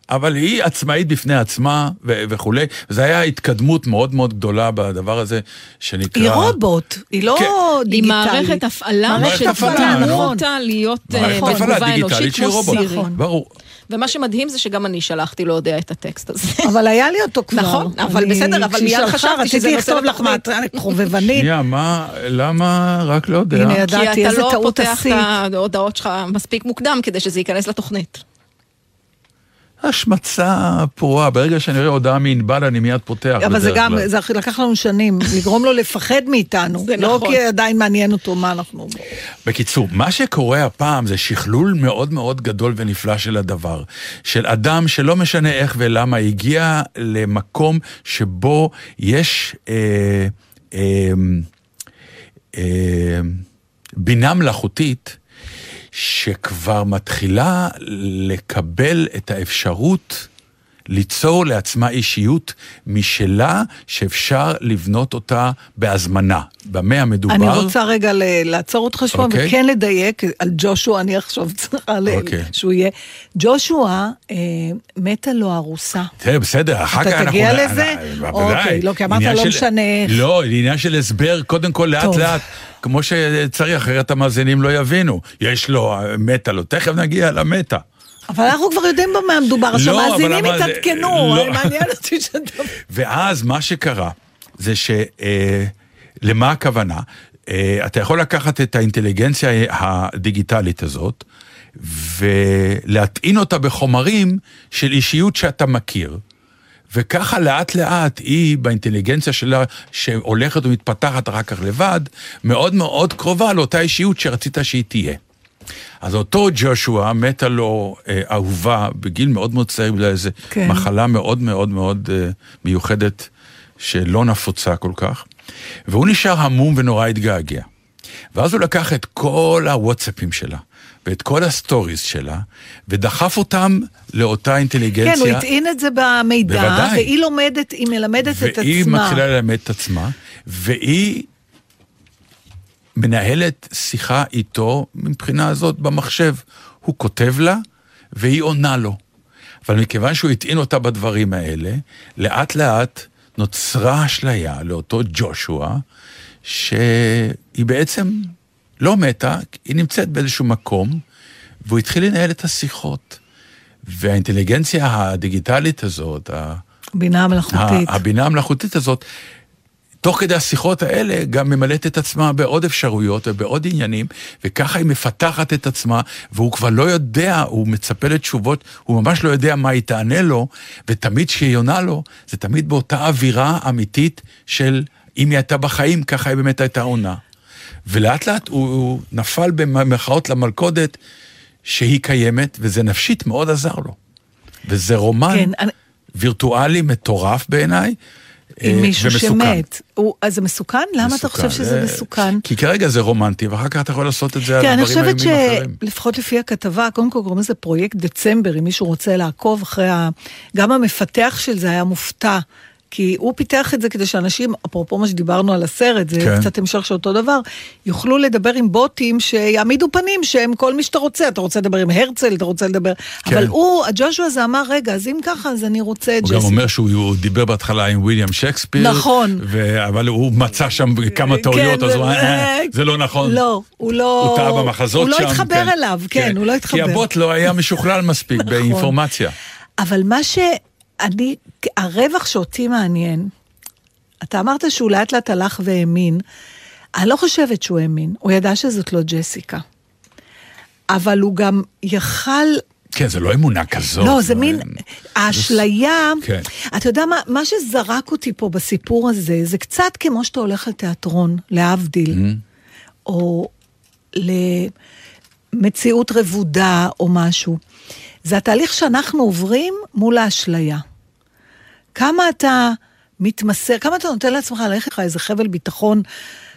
אבל היא עצמאית בפני עצמה ו- וכולי, וזו הייתה התקדמות מאוד מאוד גדולה בדבר הזה, שנקרא... היא רובוט, היא לא כן. היא דיגיטלית. מערכת הפעלה מערכת הפעלה, שתגרמו נכון. אותה להיות אה, מערכת הפעלה בתגובה דיגיטלית אנושית שהיא כמו רובוט. סירי. נכון. ברור. ומה שמדהים זה שגם אני שלחתי להודיע את הטקסט הזה. אבל היה לי אותו כבר. נכון, אבל אני- בסדר, אבל מיד חשבתי שזה נושא לתוכנית. חובבנית. שנייה, מה, למה רק לא יודע? הנה, כי ידעתי אתה איזה לא טעות פותח עשית. את ההודעות שלך מספיק מוקדם כדי שזה ייכנס לתוכנית. השמצה פרועה, ברגע שאני רואה הודעה מענבל אני מיד פותח אבל זה גם, כלל. זה לקח לנו שנים, לגרום לו לפחד מאיתנו. זה לא נכון. כי עדיין מעניין אותו מה אנחנו... בקיצור, מה שקורה הפעם זה שכלול מאוד מאוד גדול ונפלא של הדבר. של אדם שלא משנה איך ולמה הגיע למקום שבו יש אה, אה, אה, בינה מלאכותית שכבר מתחילה לקבל את האפשרות ליצור לעצמה אישיות משלה שאפשר לבנות אותה בהזמנה. במה המדובר? אני רוצה רגע לעצור אותך שבוע, אוקיי. וכן לדייק על ג'ושוע, אני עכשיו צריכה ל- אוקיי. שהוא יהיה. ג'ושוע, אה, מתה לו ארוסה. תראה, בסדר, אחר אתה כך אנחנו... תגיע נ- לזה? אוקיי, לא, כי אמרת לא משנה איך. לא, עניין של הסבר, קודם כל לאט טוב. לאט, כמו שצריך, אחרת המאזינים לא יבינו. יש לו, מתה לו, תכף נגיע למתה. אבל אנחנו כבר יודעים במה מדובר, לא, אבל למה זה- יתעדכנו, לא. מעניין אותי שאתה... ואז מה שקרה, זה ש... אה, למה הכוונה? אה, אתה יכול לקחת את האינטליגנציה הדיגיטלית הזאת, ולהטעין אותה בחומרים של אישיות שאתה מכיר. וככה לאט לאט היא באינטליגנציה שלה, שהולכת ומתפתחת אחר כך לבד, מאוד מאוד קרובה לאותה אישיות שרצית שהיא תהיה. אז אותו ג'ושוע מתה לו אה, אהובה בגיל מאוד מאוד צעיר בגלל איזה כן. מחלה מאוד מאוד מאוד אה, מיוחדת שלא נפוצה כל כך, והוא נשאר המום ונורא התגעגע. ואז הוא לקח את כל הוואטסאפים שלה ואת כל ה stories שלה ודחף אותם לאותה אינטליגנציה. כן, הוא הטעין את זה במידע, בוודאי. והיא לומדת, היא מלמדת את עצמה. והיא מתחילה ללמד את עצמה, והיא מנהלת שיחה איתו מבחינה הזאת במחשב. הוא כותב לה, והיא עונה לו. אבל מכיוון שהוא הטעין אותה בדברים האלה, לאט לאט נוצרה אשליה לאותו ג'ושוע, שהיא בעצם לא מתה, היא נמצאת באיזשהו מקום, והוא התחיל לנהל את השיחות. והאינטליגנציה הדיגיטלית הזאת, ה- בינה מלאכותית. ה- הבינה המלאכותית הזאת, תוך כדי השיחות האלה גם ממלאת את עצמה בעוד אפשרויות ובעוד עניינים, וככה היא מפתחת את עצמה, והוא כבר לא יודע, הוא מצפה לתשובות, הוא ממש לא יודע מה היא תענה לו, ותמיד כשהיא עונה לו, זה תמיד באותה אווירה אמיתית של אם היא הייתה בחיים, ככה היא באמת הייתה עונה. ולאט לאט הוא, הוא נפל במרכאות למלכודת שהיא קיימת, וזה נפשית מאוד עזר לו. וזה רומן כן, אני- וירטואלי מטורף בעיניי. עם אה, מישהו ומסוכן. שמת. הוא- אז זה מסוכן? למה אתה חושב שזה אה, מסוכן? כי כרגע זה רומנטי, ואחר כך אתה יכול לעשות את זה על כן, אני דברים חושבת איומים אחרים. שלפחות לפי הכתבה, קודם כל קוראים לזה פרויקט דצמבר, אם מישהו רוצה לעקוב אחרי ה... גם המפתח של זה היה מופתע. כי הוא פיתח את זה כדי שאנשים, אפרופו מה שדיברנו על הסרט, זה כן. קצת המשך של אותו דבר, יוכלו לדבר עם בוטים שיעמידו פנים שהם כל מי שאתה רוצה, אתה רוצה לדבר עם הרצל, אתה רוצה לדבר, כן. אבל הוא, הג'ושוע הזה אמר, רגע, אז אם ככה, אז אני רוצה את הוא גם ג'סי. אומר שהוא הוא דיבר בהתחלה עם וויליאם שייקספיר. נכון. ו... אבל הוא מצא שם כמה טעויות, כן, אז הוא אמר, זה- "אה, זה לא נכון. לא, הוא לא... הוא טעה במחזות הוא שם. לא התחבר כן. אליו, כן, הוא לא התחבר. כי הבוט לא היה משוכלל מספיק נכון. באינפורמציה. אבל מה שאני, הרווח שאותי מעניין, אתה אמרת שהוא לאט לאט הלך והאמין, אני לא חושבת שהוא האמין, הוא ידע שזאת לא ג'סיקה. אבל הוא גם יכל... כן, זה לא אמונה כזאת. לא, זה מין, האשליה, כן. אתה יודע מה, מה שזרק אותי פה בסיפור הזה, זה קצת כמו שאתה הולך לתיאטרון, להבדיל, Mm-hmm. או למציאות רבודה או משהו. זה התהליך שאנחנו עוברים מול האשליה. כמה אתה מתמסר, כמה אתה נותן לעצמך ללכת לך איזה חבל ביטחון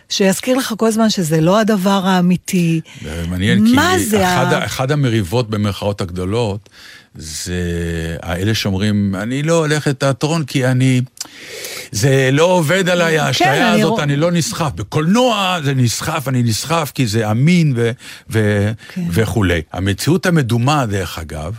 שיזכיר לך כל הזמן שזה לא הדבר האמיתי. מעניין, כי אחד, ה-. אחד המריבות במרכאות הגדולות, זה האלה שאומרים, אני לא הולך לתיאטרון כי אני... זה לא עובד עליי, האשליה כן, אני הזאת, רוא- אני לא נסחף. בקולנוע זה נסחף, אני נסחף כי זה אמין ו... ו... כן. וכולי. המציאות המדומה, דרך אגב,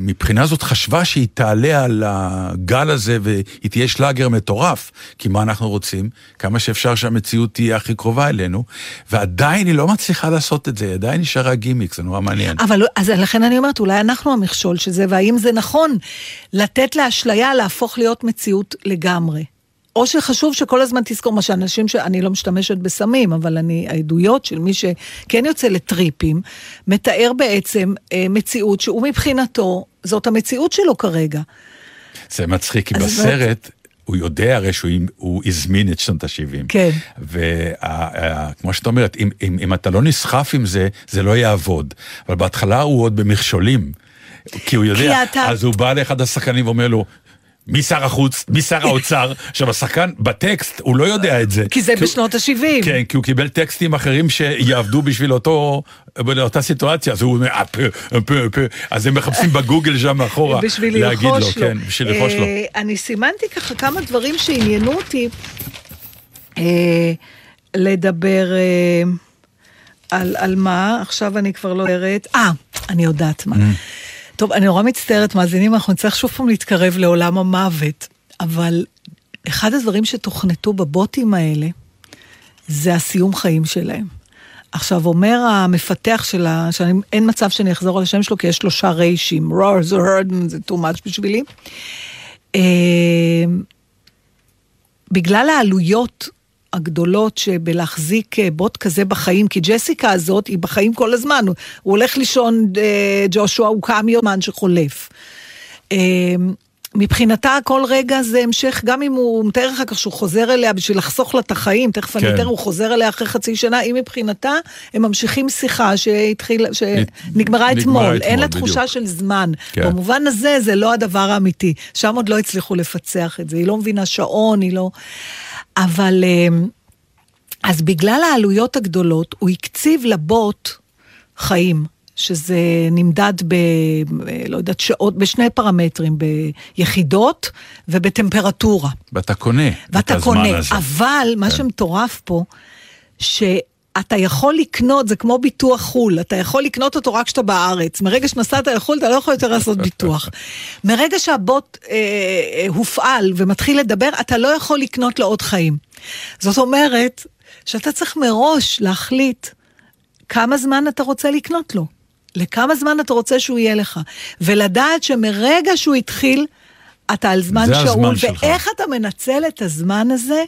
מבחינה זאת חשבה שהיא תעלה על הגל הזה והיא תהיה שלאגר מטורף, כי מה אנחנו רוצים? כמה שאפשר שהמציאות תהיה הכי קרובה אלינו, ועדיין היא לא מצליחה לעשות את זה, היא עדיין נשארה גימיק, זה נורא מעניין. אבל אז לכן אני אומרת, אולי אנחנו המכשול של זה, והאם זה נכון לתת לאשליה להפוך להיות מציאות לגמרי? או שחשוב שכל הזמן תזכור מה שאנשים, ש... אני לא משתמשת בסמים, אבל אני, העדויות של מי שכן יוצא לטריפים, מתאר בעצם אה, מציאות שהוא מבחינתו, זאת המציאות שלו כרגע. זה מצחיק, כי בסרט... הוא יודע הרי שהוא הוא הזמין את שנות ה-70. כן. וכמו שאת אומרת, אם, אם, אם אתה לא נסחף עם זה, זה לא יעבוד. אבל בהתחלה הוא עוד במכשולים. כי הוא יודע, כי אתה- אז הוא בא לאחד השחקנים ואומר לו, מי שר החוץ? מי שר האוצר? עכשיו השחקן בטקסט, הוא לא יודע את זה. כי זה הוא- בשנות ה-70. כן, כי הוא קיבל טקסטים אחרים שיעבדו בשביל אותו, לאותה סיטואציה, אז הוא אומר, "אה, פה, אה, פה, פה." אז הם מחפשים בגוגל שם מאחורה, בשביל להגיד לו, ללחוש לו. כן, בשביל ללחוש לו. אה, אני סימנתי ככה כמה דברים שעניינו אותי אה, לדבר על, על מה, עכשיו אני כבר לא יודעת, אה, אני יודעת מה. טוב, אני נורא מצטערת, מאזינים, אנחנו נצטרך שוב פעם להתקרב לעולם המוות, אבל אחד הדברים שתוכנתו בבוטים האלה, זה הסיום חיים שלהם. עכשיו, אומר המפתח שלה, שאין מצב שאני אחזור על השם שלו, כי יש שלושה ריישים, רורס או הרדן, זה too much בשבילי. אה, בגלל העלויות הגדולות שבלהחזיק אה, בוט כזה בחיים, כי ג'סיקה הזאת היא בחיים כל הזמן, הוא, הוא הולך לישון, אה, ג'ושוע, הוא קם יומן שחולף. אה, מבחינתה כל רגע זה המשך, גם אם הוא מתאר אחר כך שהוא חוזר אליה בשביל לחסוך לה את החיים, תכף אני כן. אתאר, הוא חוזר אליה אחרי חצי שנה, היא מבחינתה, הם ממשיכים שיחה שהתחילה, שנגמרה נגמרה אתמול, אין אתמול, לה תחושה. של זמן. כן. במובן הזה זה לא הדבר האמיתי, שם עוד לא הצליחו לפצח את זה, היא לא מבינה שעון, היא לא... אבל... אמ, אז בגלל העלויות הגדולות, הוא הקציב לבוט חיים, שזה נמדד ב... לא יודעת, שעות, בשני פרמטרים, ביחידות ובטמפרטורה. ואתה קונה את ואתה הזמן קונה, הזה. אבל מה כן. שמטורף פה, שאתה יכול לקנות, זה כמו ביטוח חו"ל, אתה יכול לקנות אותו רק כשאתה בארץ. מרגע שנסעת לחו"ל אתה לא יכול יותר לעשות ביטוח. מרגע שהבוט אה, אה, הופעל ומתחיל לדבר, אתה לא יכול לקנות לו עוד חיים. זאת אומרת, שאתה צריך מראש להחליט כמה זמן אתה רוצה לקנות לו. לכמה זמן אתה רוצה שהוא יהיה לך. ולדעת שמרגע שהוא התחיל, אתה על זמן שאול, הזמן שלך. ואיך אתה מנצל את הזמן הזה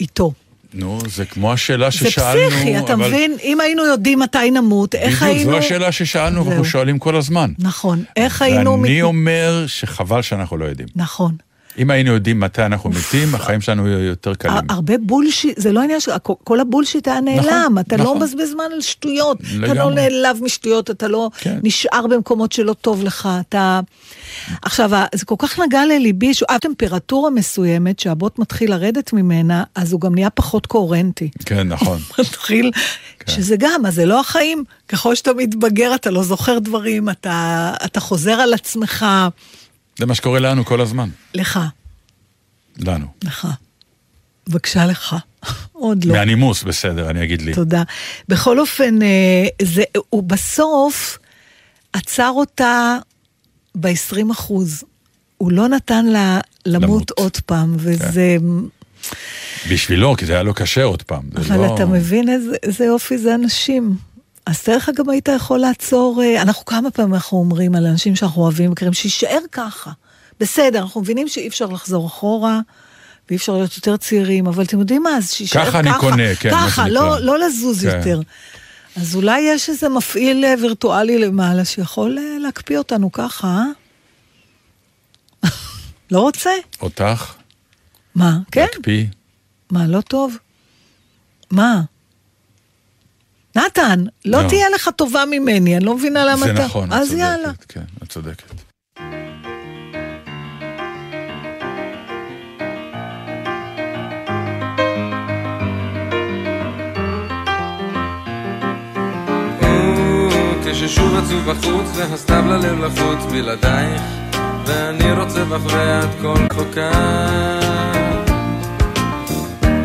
איתו. נו, זה כמו השאלה זה ששאלנו, פסיכי, אתה אבל- מבין? אם היינו יודעים מתי נמות, איך בדיוק, היינו... זו השאלה ששאלנו, זהו. אנחנו שואלים כל הזמן. נכון, איך היינו... ואני מת- אומר שחבל שאנחנו לא יודעים. נכון. אם היינו יודעים מתי אנחנו מתים, החיים שלנו יהיו יותר קלים. הר- הרבה בולשיט, זה לא עניין של... כל- הבולשיט היה נעלם, אתה לא נכון. מבזבז זמן על שטויות. אתה לא. נעלב משטויות, אתה לא כן. נשאר במקומות שלא טוב לך, אתה... עכשיו, זה כל כך נגע לליבי, שהוא עד טמפרטורה מסוימת, שהבוט מתחיל לרדת ממנה, אז הוא גם נהיה פחות קוהרנטי. כן, נכון. מתחיל, שזה גם, אז זה לא החיים. ככל שאתה מתבגר, אתה לא זוכר דברים, אתה חוזר על עצמך. זה מה שקורה לנו כל הזמן. לך, לנו. לך. בבקשה לך. עוד לא. מהנימוס, בסדר, אני אגיד לי. תודה. בכל אופן, אה, זה, הוא בסוף עצר אותה ב-20 אחוז. הוא לא נתן לה למות, למות. כן. עוד פעם, וזה... בשבילו, כי זה היה לו קשה עוד פעם. אבל לא- אתה מבין איזה, איזה יופי זה אנשים. אז לך גם היית יכול לעצור, אה, אנחנו כמה פעמים אנחנו אומרים על אנשים שאנחנו אוהבים, מכירים, שיישאר ככה. בסדר, אנחנו מבינים שאי אפשר לחזור אחורה, ואי אפשר להיות יותר צעירים, אבל אתם יודעים מה, אז שיישאר ככה. ככה אני קונה, כן, ככה. לא, לא לזוז כן. יותר. אז אולי יש איזה מפעיל אה, וירטואלי למעלה שיכול אה, להקפיא אותנו ככה, אה? לא רוצה? אותך, מה? כן? להקפיא. מה, לא טוב? מה? נתן, לא, לא. תהיה לך טובה ממני, אני לא מבינה למה זה אתה... נכון, את אז צודקת. יאללה. כן, את צודקת. כששוב עצוב בחוץ והסתיו ללב לחוץ בלעדייך ואני רוצה בך ואת כל חוקה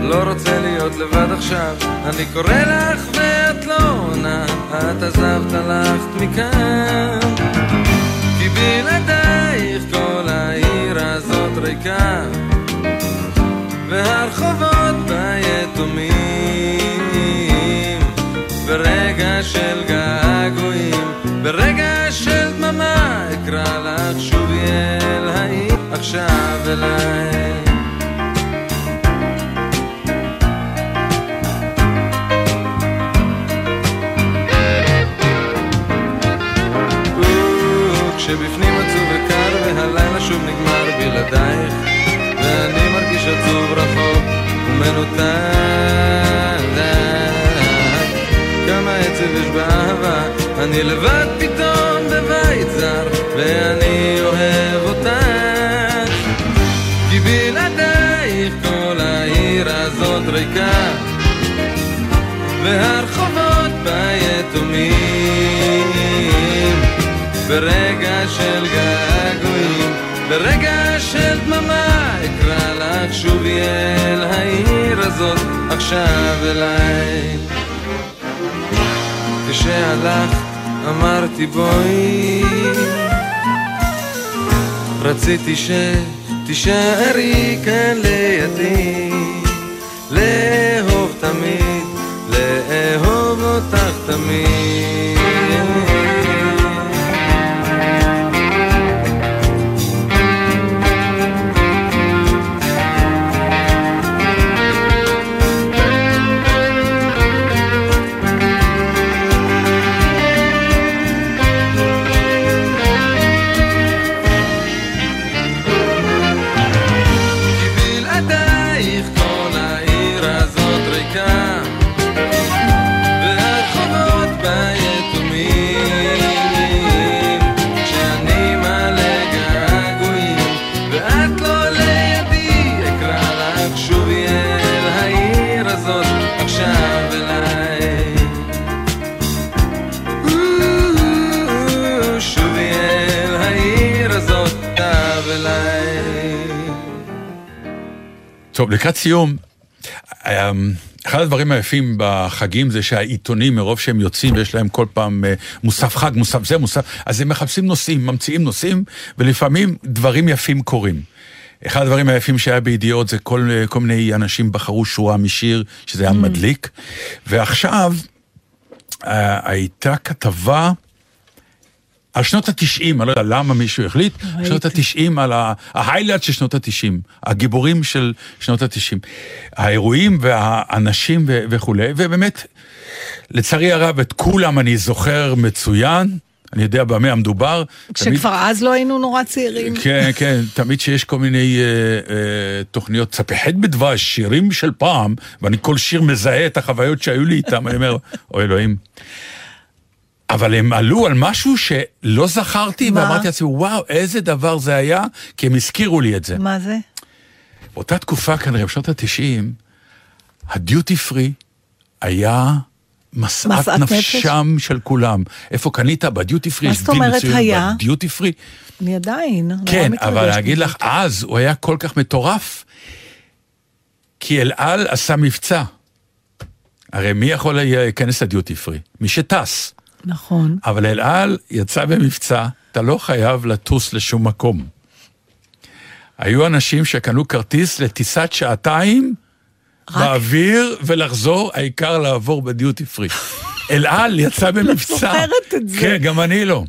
לא רוצה להיות לבד עכשיו אני קורא לך ואת לא עונה את עזבת הלכת מכאן כי בלעדייך כל העיר הזאת ריקה, והרחובות בה יתומים. ברגע של געגועים, ברגע של דממה, אקרא לך שובי אל העיר, עכשיו אליי. כשבפנים עצוב וקר והלילה שוב נגמר בלעדייך. ואני מרגיש עצוב רחוק ומנותק. כמה עצב יש באהבה? אני לבד פתאום בבית זר ואני אוהב אותך. כי בלעדייך כל העיר הזאת ריקה והרחובות בה יתומים ברגע של געגועים, ברגע של דממה, אקרא לך שובי אל העיר הזאת, עכשיו אליי. כשהלכת אמרתי בואי, רציתי שתישארי כאן לידי, לאהוב תמיד, לאהוב אותך תמיד. לקראת סיום, אמ, אחד הדברים היפים בחגים זה שהעיתונים, מרוב שהם יוצאים ויש להם כל פעם אה, מוסף חג, מוסף זה, מוסף, אז הם מחפשים נושאים, ממציאים נושאים, ולפעמים דברים יפים קורים. אחד הדברים היפים שהיה בידיעות זה כל, אה, כל מיני אנשים בחרו שורה משיר, שזה היה מדליק, ועכשיו אה, הייתה כתבה על שנות התשעים, אני לא יודע למה מישהו החליט, שנות התשעים, על ה- ההיילייט של שנות התשעים, הגיבורים של שנות התשעים. האירועים והאנשים ו- וכולי, ובאמת, לצערי הרב, את כולם אני זוכר מצוין, אני יודע במה המדובר. תמיד- כשכבר אז לא היינו נורא צעירים. כן, כן, תמיד שיש כל מיני אה, אה, תוכניות, צפיחת בדבש, שירים של פעם, ואני כל שיר מזהה את החוויות שהיו לי איתם, אני אומר, אוי אלוהים. אבל הם עלו על משהו שלא זכרתי, מה? ואמרתי לעצמי, וואו, איזה דבר זה היה, כי הם הזכירו לי את זה. מה זה? באותה תקופה, כנראה, בשנות התשעים, הדיוטי פרי היה משאת נפשם של כולם. איפה קנית? בדיוטי פרי, מה זאת אומרת היה? בדיוטי פרי. אני עדיין. כן, מתרגשת אבל להגיד. לך, אז הוא היה כל כך מטורף, כי אל על עשה מבצע. הרי מי יכול להיכנס לדיוטי פרי? מי שטס. נכון. אבל אל על יצא במבצע, אתה לא חייב לטוס לשום מקום. היו אנשים שקנו כרטיס לטיסת שעתיים באוויר ולחזור, העיקר לעבור בדיוטי פרי. אל על יצא במבצע. זוכרת את זה. כן, גם אני לא.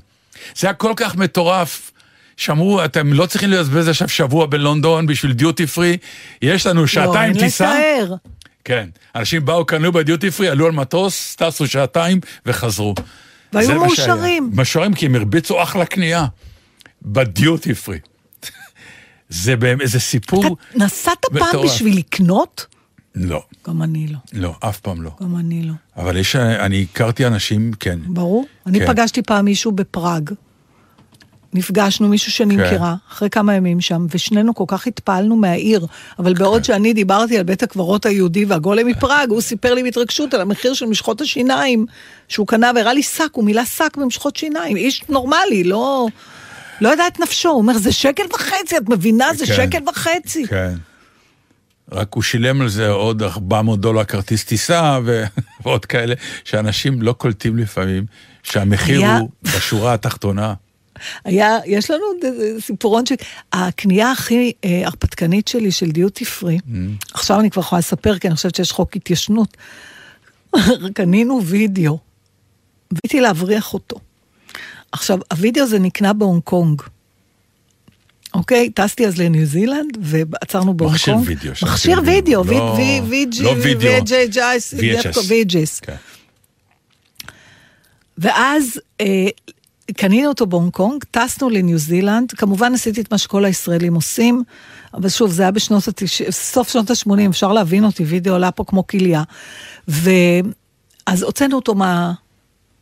זה היה כל כך מטורף. שאמרו, אתם לא צריכים לבזבז עכשיו שבוע בלונדון בשביל דיוטי פרי, יש לנו שעתיים לא, טיסה. אין לתאר. כן, אנשים באו, קנו בדיוטי פרי, עלו על מטוס, טסו שעתיים וחזרו. והיו. מאושרים. מאושרים כי הם הרביצו אחלה קנייה בדיוטי פרי. זה באמת, זה סיפור... נסעת פעם. בשביל לקנות? לא, גם אני לא. לא, אף פעם לא. גם אני לא. אבל יש, אני הכרתי אנשים, כן. ברור. אני כן. פגשתי פעם מישהו בפראג. נפגשנו, מישהו שאני כן. מכירה, אחרי כמה ימים שם, ושנינו כל כך התפעלנו מהעיר. אבל בעוד שאני דיברתי על בית הקברות היהודי והגולם מפראג, הוא סיפר לי בהתרגשות על המחיר של משחות השיניים שהוא קנה, והראה לי שק, הוא מילא שק במשחות שיניים. איש נורמלי, לא... לא ידע את נפשו, הוא אומר, זה שקל וחצי, את מבינה? זה כן. שקל וחצי. כן. רק הוא שילם על זה עוד 400 דולר כרטיס טיסה ו- ועוד כאלה, שאנשים לא קולטים לפעמים, שהמחיר היה- הוא בשורה התחתונה. היה, יש לנו סיפורון שהקנייה הכי אה, הרפתקנית שלי של דיוטי פרי, עכשיו אני כבר יכולה לספר, כי אני חושבת שיש חוק התיישנות. קנינו וידאו, והייתי להבריח אותו. עכשיו, הוידאו הזה נקנה בהונג קונג. אוקיי? טסתי אז לניו זילנד, ועצרנו בהונג מכשיר קונג. וידאו, שם מכשיר וידאו. וידאו, לא- VG, לא וידאו. VHS, VHS. כן. ואז אה, קנינו אותו בהונג קונג, טסנו לניו זילנד, כמובן עשיתי את מה שכל הישראלים עושים, אבל שוב, זה היה בשנות ה-90, סוף שנות ה-80, אפשר להבין אותי, וידאו עלה פה כמו כליה. ואז הוצאנו אותו מה...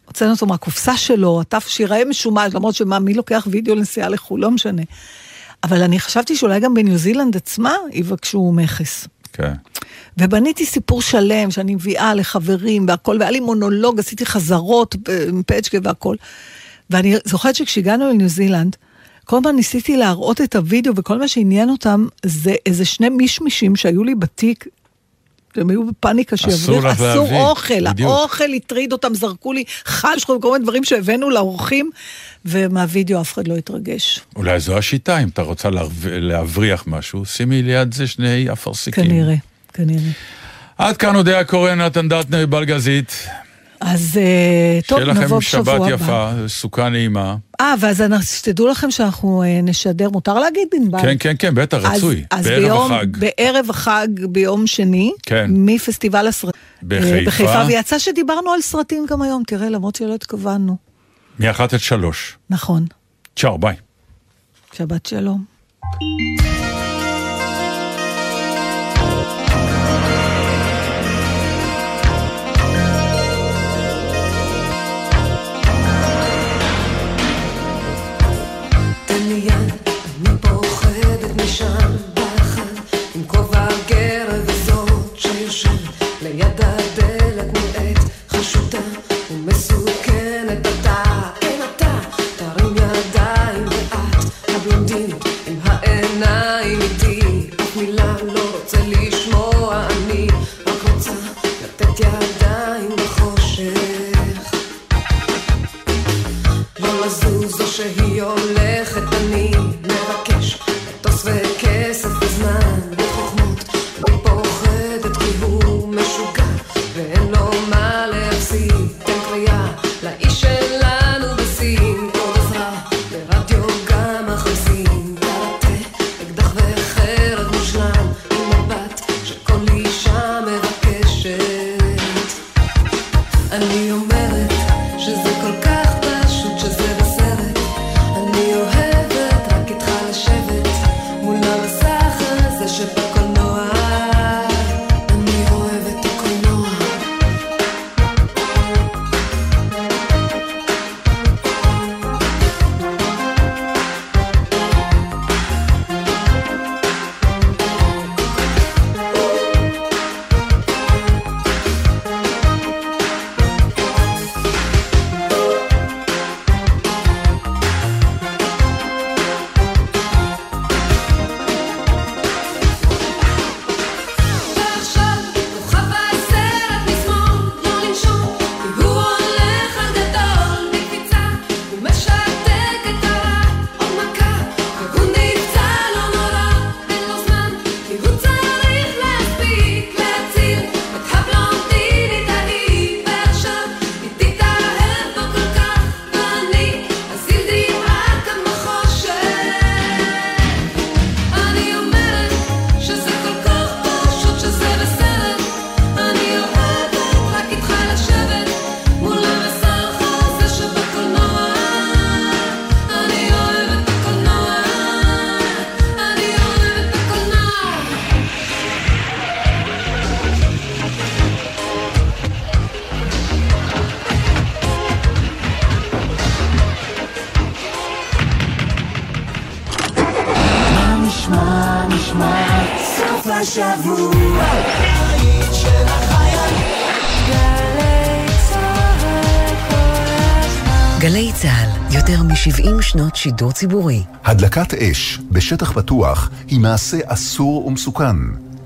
הוצאנו אותו מהקופסה שלו, עטף שיראה משומש, למרות שמה, מי לוקח וידאו לנסיעה לחו"ל, לא משנה. אבל אני חשבתי שאולי גם בניו זילנד עצמה יבקשו מכס. כן. ובניתי סיפור שלם שאני מביאה לחברים והכל, והיה לי מונולוג, עשיתי חזרות עם פצ'קה והכל. ואני זוכרת שכשהגענו לניו זילנד, כל הזמן ניסיתי להראות את הוידאו, וכל מה שעניין אותם זה איזה שני מישמישים שהיו לי בתיק. הם היו בפאניקה לך אסור להביא, אוכל, בדיוק. האוכל הטריד אותם, זרקו לי שחור וכל מיני דברים שהבאנו לאורחים, ומהווידאו אף אחד לא התרגש. אולי זו השיטה, אם אתה רוצה להב- להבריח משהו, שימי ליד זה שני אפרסקים. כנראה, כנראה. עד כאן אודיה קורן, נתן דטנר, בלגזית. אז אה, טוב, שיהיה נבוא לכם בשבוע שבת הבא. יפה, סוכה נעימה. אה, ואז שתדעו לכם שאנחנו אה, נשדר, מותר להגיד ענבל? כן, כן, כן, בטח, רצוי. אז בערב ביום, החג. בערב החג, ביום שני, כן. מפסטיבל הסרטים. בחיפה. בחיפה, ויצא שדיברנו על סרטים גם היום, תראה, למרות שלא התכוונו. מאחת עד שלוש. נכון. צ'או, ביי. שבת שלום. שנות שידור ציבורי. הדלקת אש בשטח פתוח היא מעשה אסור ומסוכן.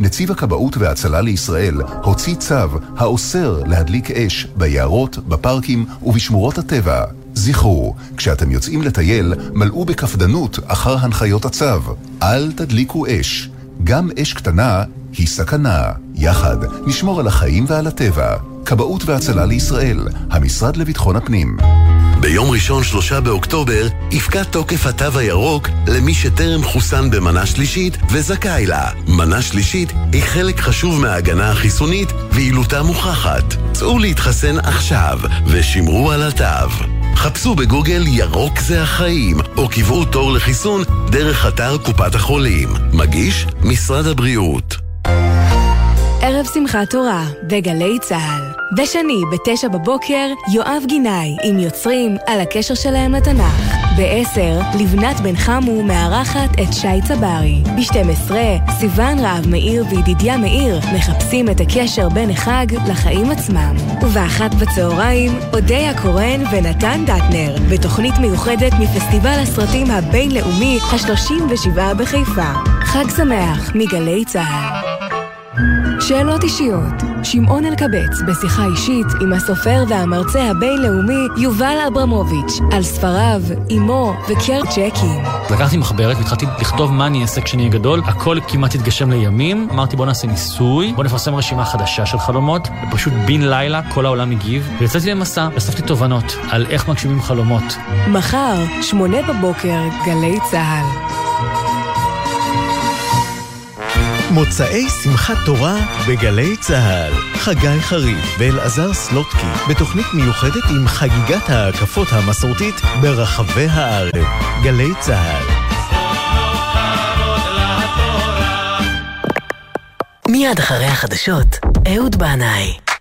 נציב הכבאות וההצלה לישראל הוציא צו האוסר להדליק אש ביערות, בפארקים ובשמורות הטבע. זכרו, כשאתם יוצאים לטייל, מלאו בקפדנות אחר הנחיות הצו. אל תדליקו אש. גם אש קטנה היא סכנה. יחד נשמור על החיים ועל הטבע. כבאות והצלה לישראל, המשרד לביטחון הפנים. ביום ראשון, שלושה באוקטובר, יפקע תוקף התו הירוק למי שטרם חוסן במנה שלישית וזכאי לה. מנה שלישית היא חלק חשוב מההגנה החיסונית ויעילותה מוכחת. צאו להתחסן עכשיו ושמרו על התו. חפשו בגוגל ירוק זה החיים, או קבעו תור לחיסון דרך אתר קופת החולים. מגיש משרד הבריאות. ערב שמחת תורה בגלי צה"ל. בשני, בתשע בבוקר, יואב גינאי עם יוצרים על הקשר שלהם לתנ"ך. בעשר, לבנת בן חמו מארחת את שי צברי. ב-12, סיון רהב מאיר וידידיה מאיר מחפשים את הקשר בין החג לחיים עצמם. ובאחת בצהריים, אודיה קורן ונתן דטנר, בתוכנית מיוחדת מפסטיבל הסרטים הבינלאומי ה-37 בחיפה. חג שמח מגלי צה"ל. שאלות אישיות, שמעון אלקבץ בשיחה אישית עם הסופר והמרצה הבינלאומי יובל אברמוביץ' על ספריו, אמו וקר צ'קים. לקחתי מחברת והתחלתי לכתוב מה אני אעשה כשאני אהיה גדול, הכל כמעט התגשם לימים, אמרתי בוא נעשה ניסוי, בוא נפרסם רשימה חדשה של חלומות, ופשוט בן לילה כל העולם הגיב, ויצאתי למסע, אספתי תובנות על איך מגשימים חלומות. מחר, שמונה בבוקר, גלי צה"ל. מוצאי שמחת תורה בגלי צה"ל. חגי חריף ואלעזר סלוטקי בתוכנית מיוחדת עם חגיגת ההקפות המסורתית ברחבי הארץ. גלי צה"ל. מיד אחרי החדשות, אהוד בנאי.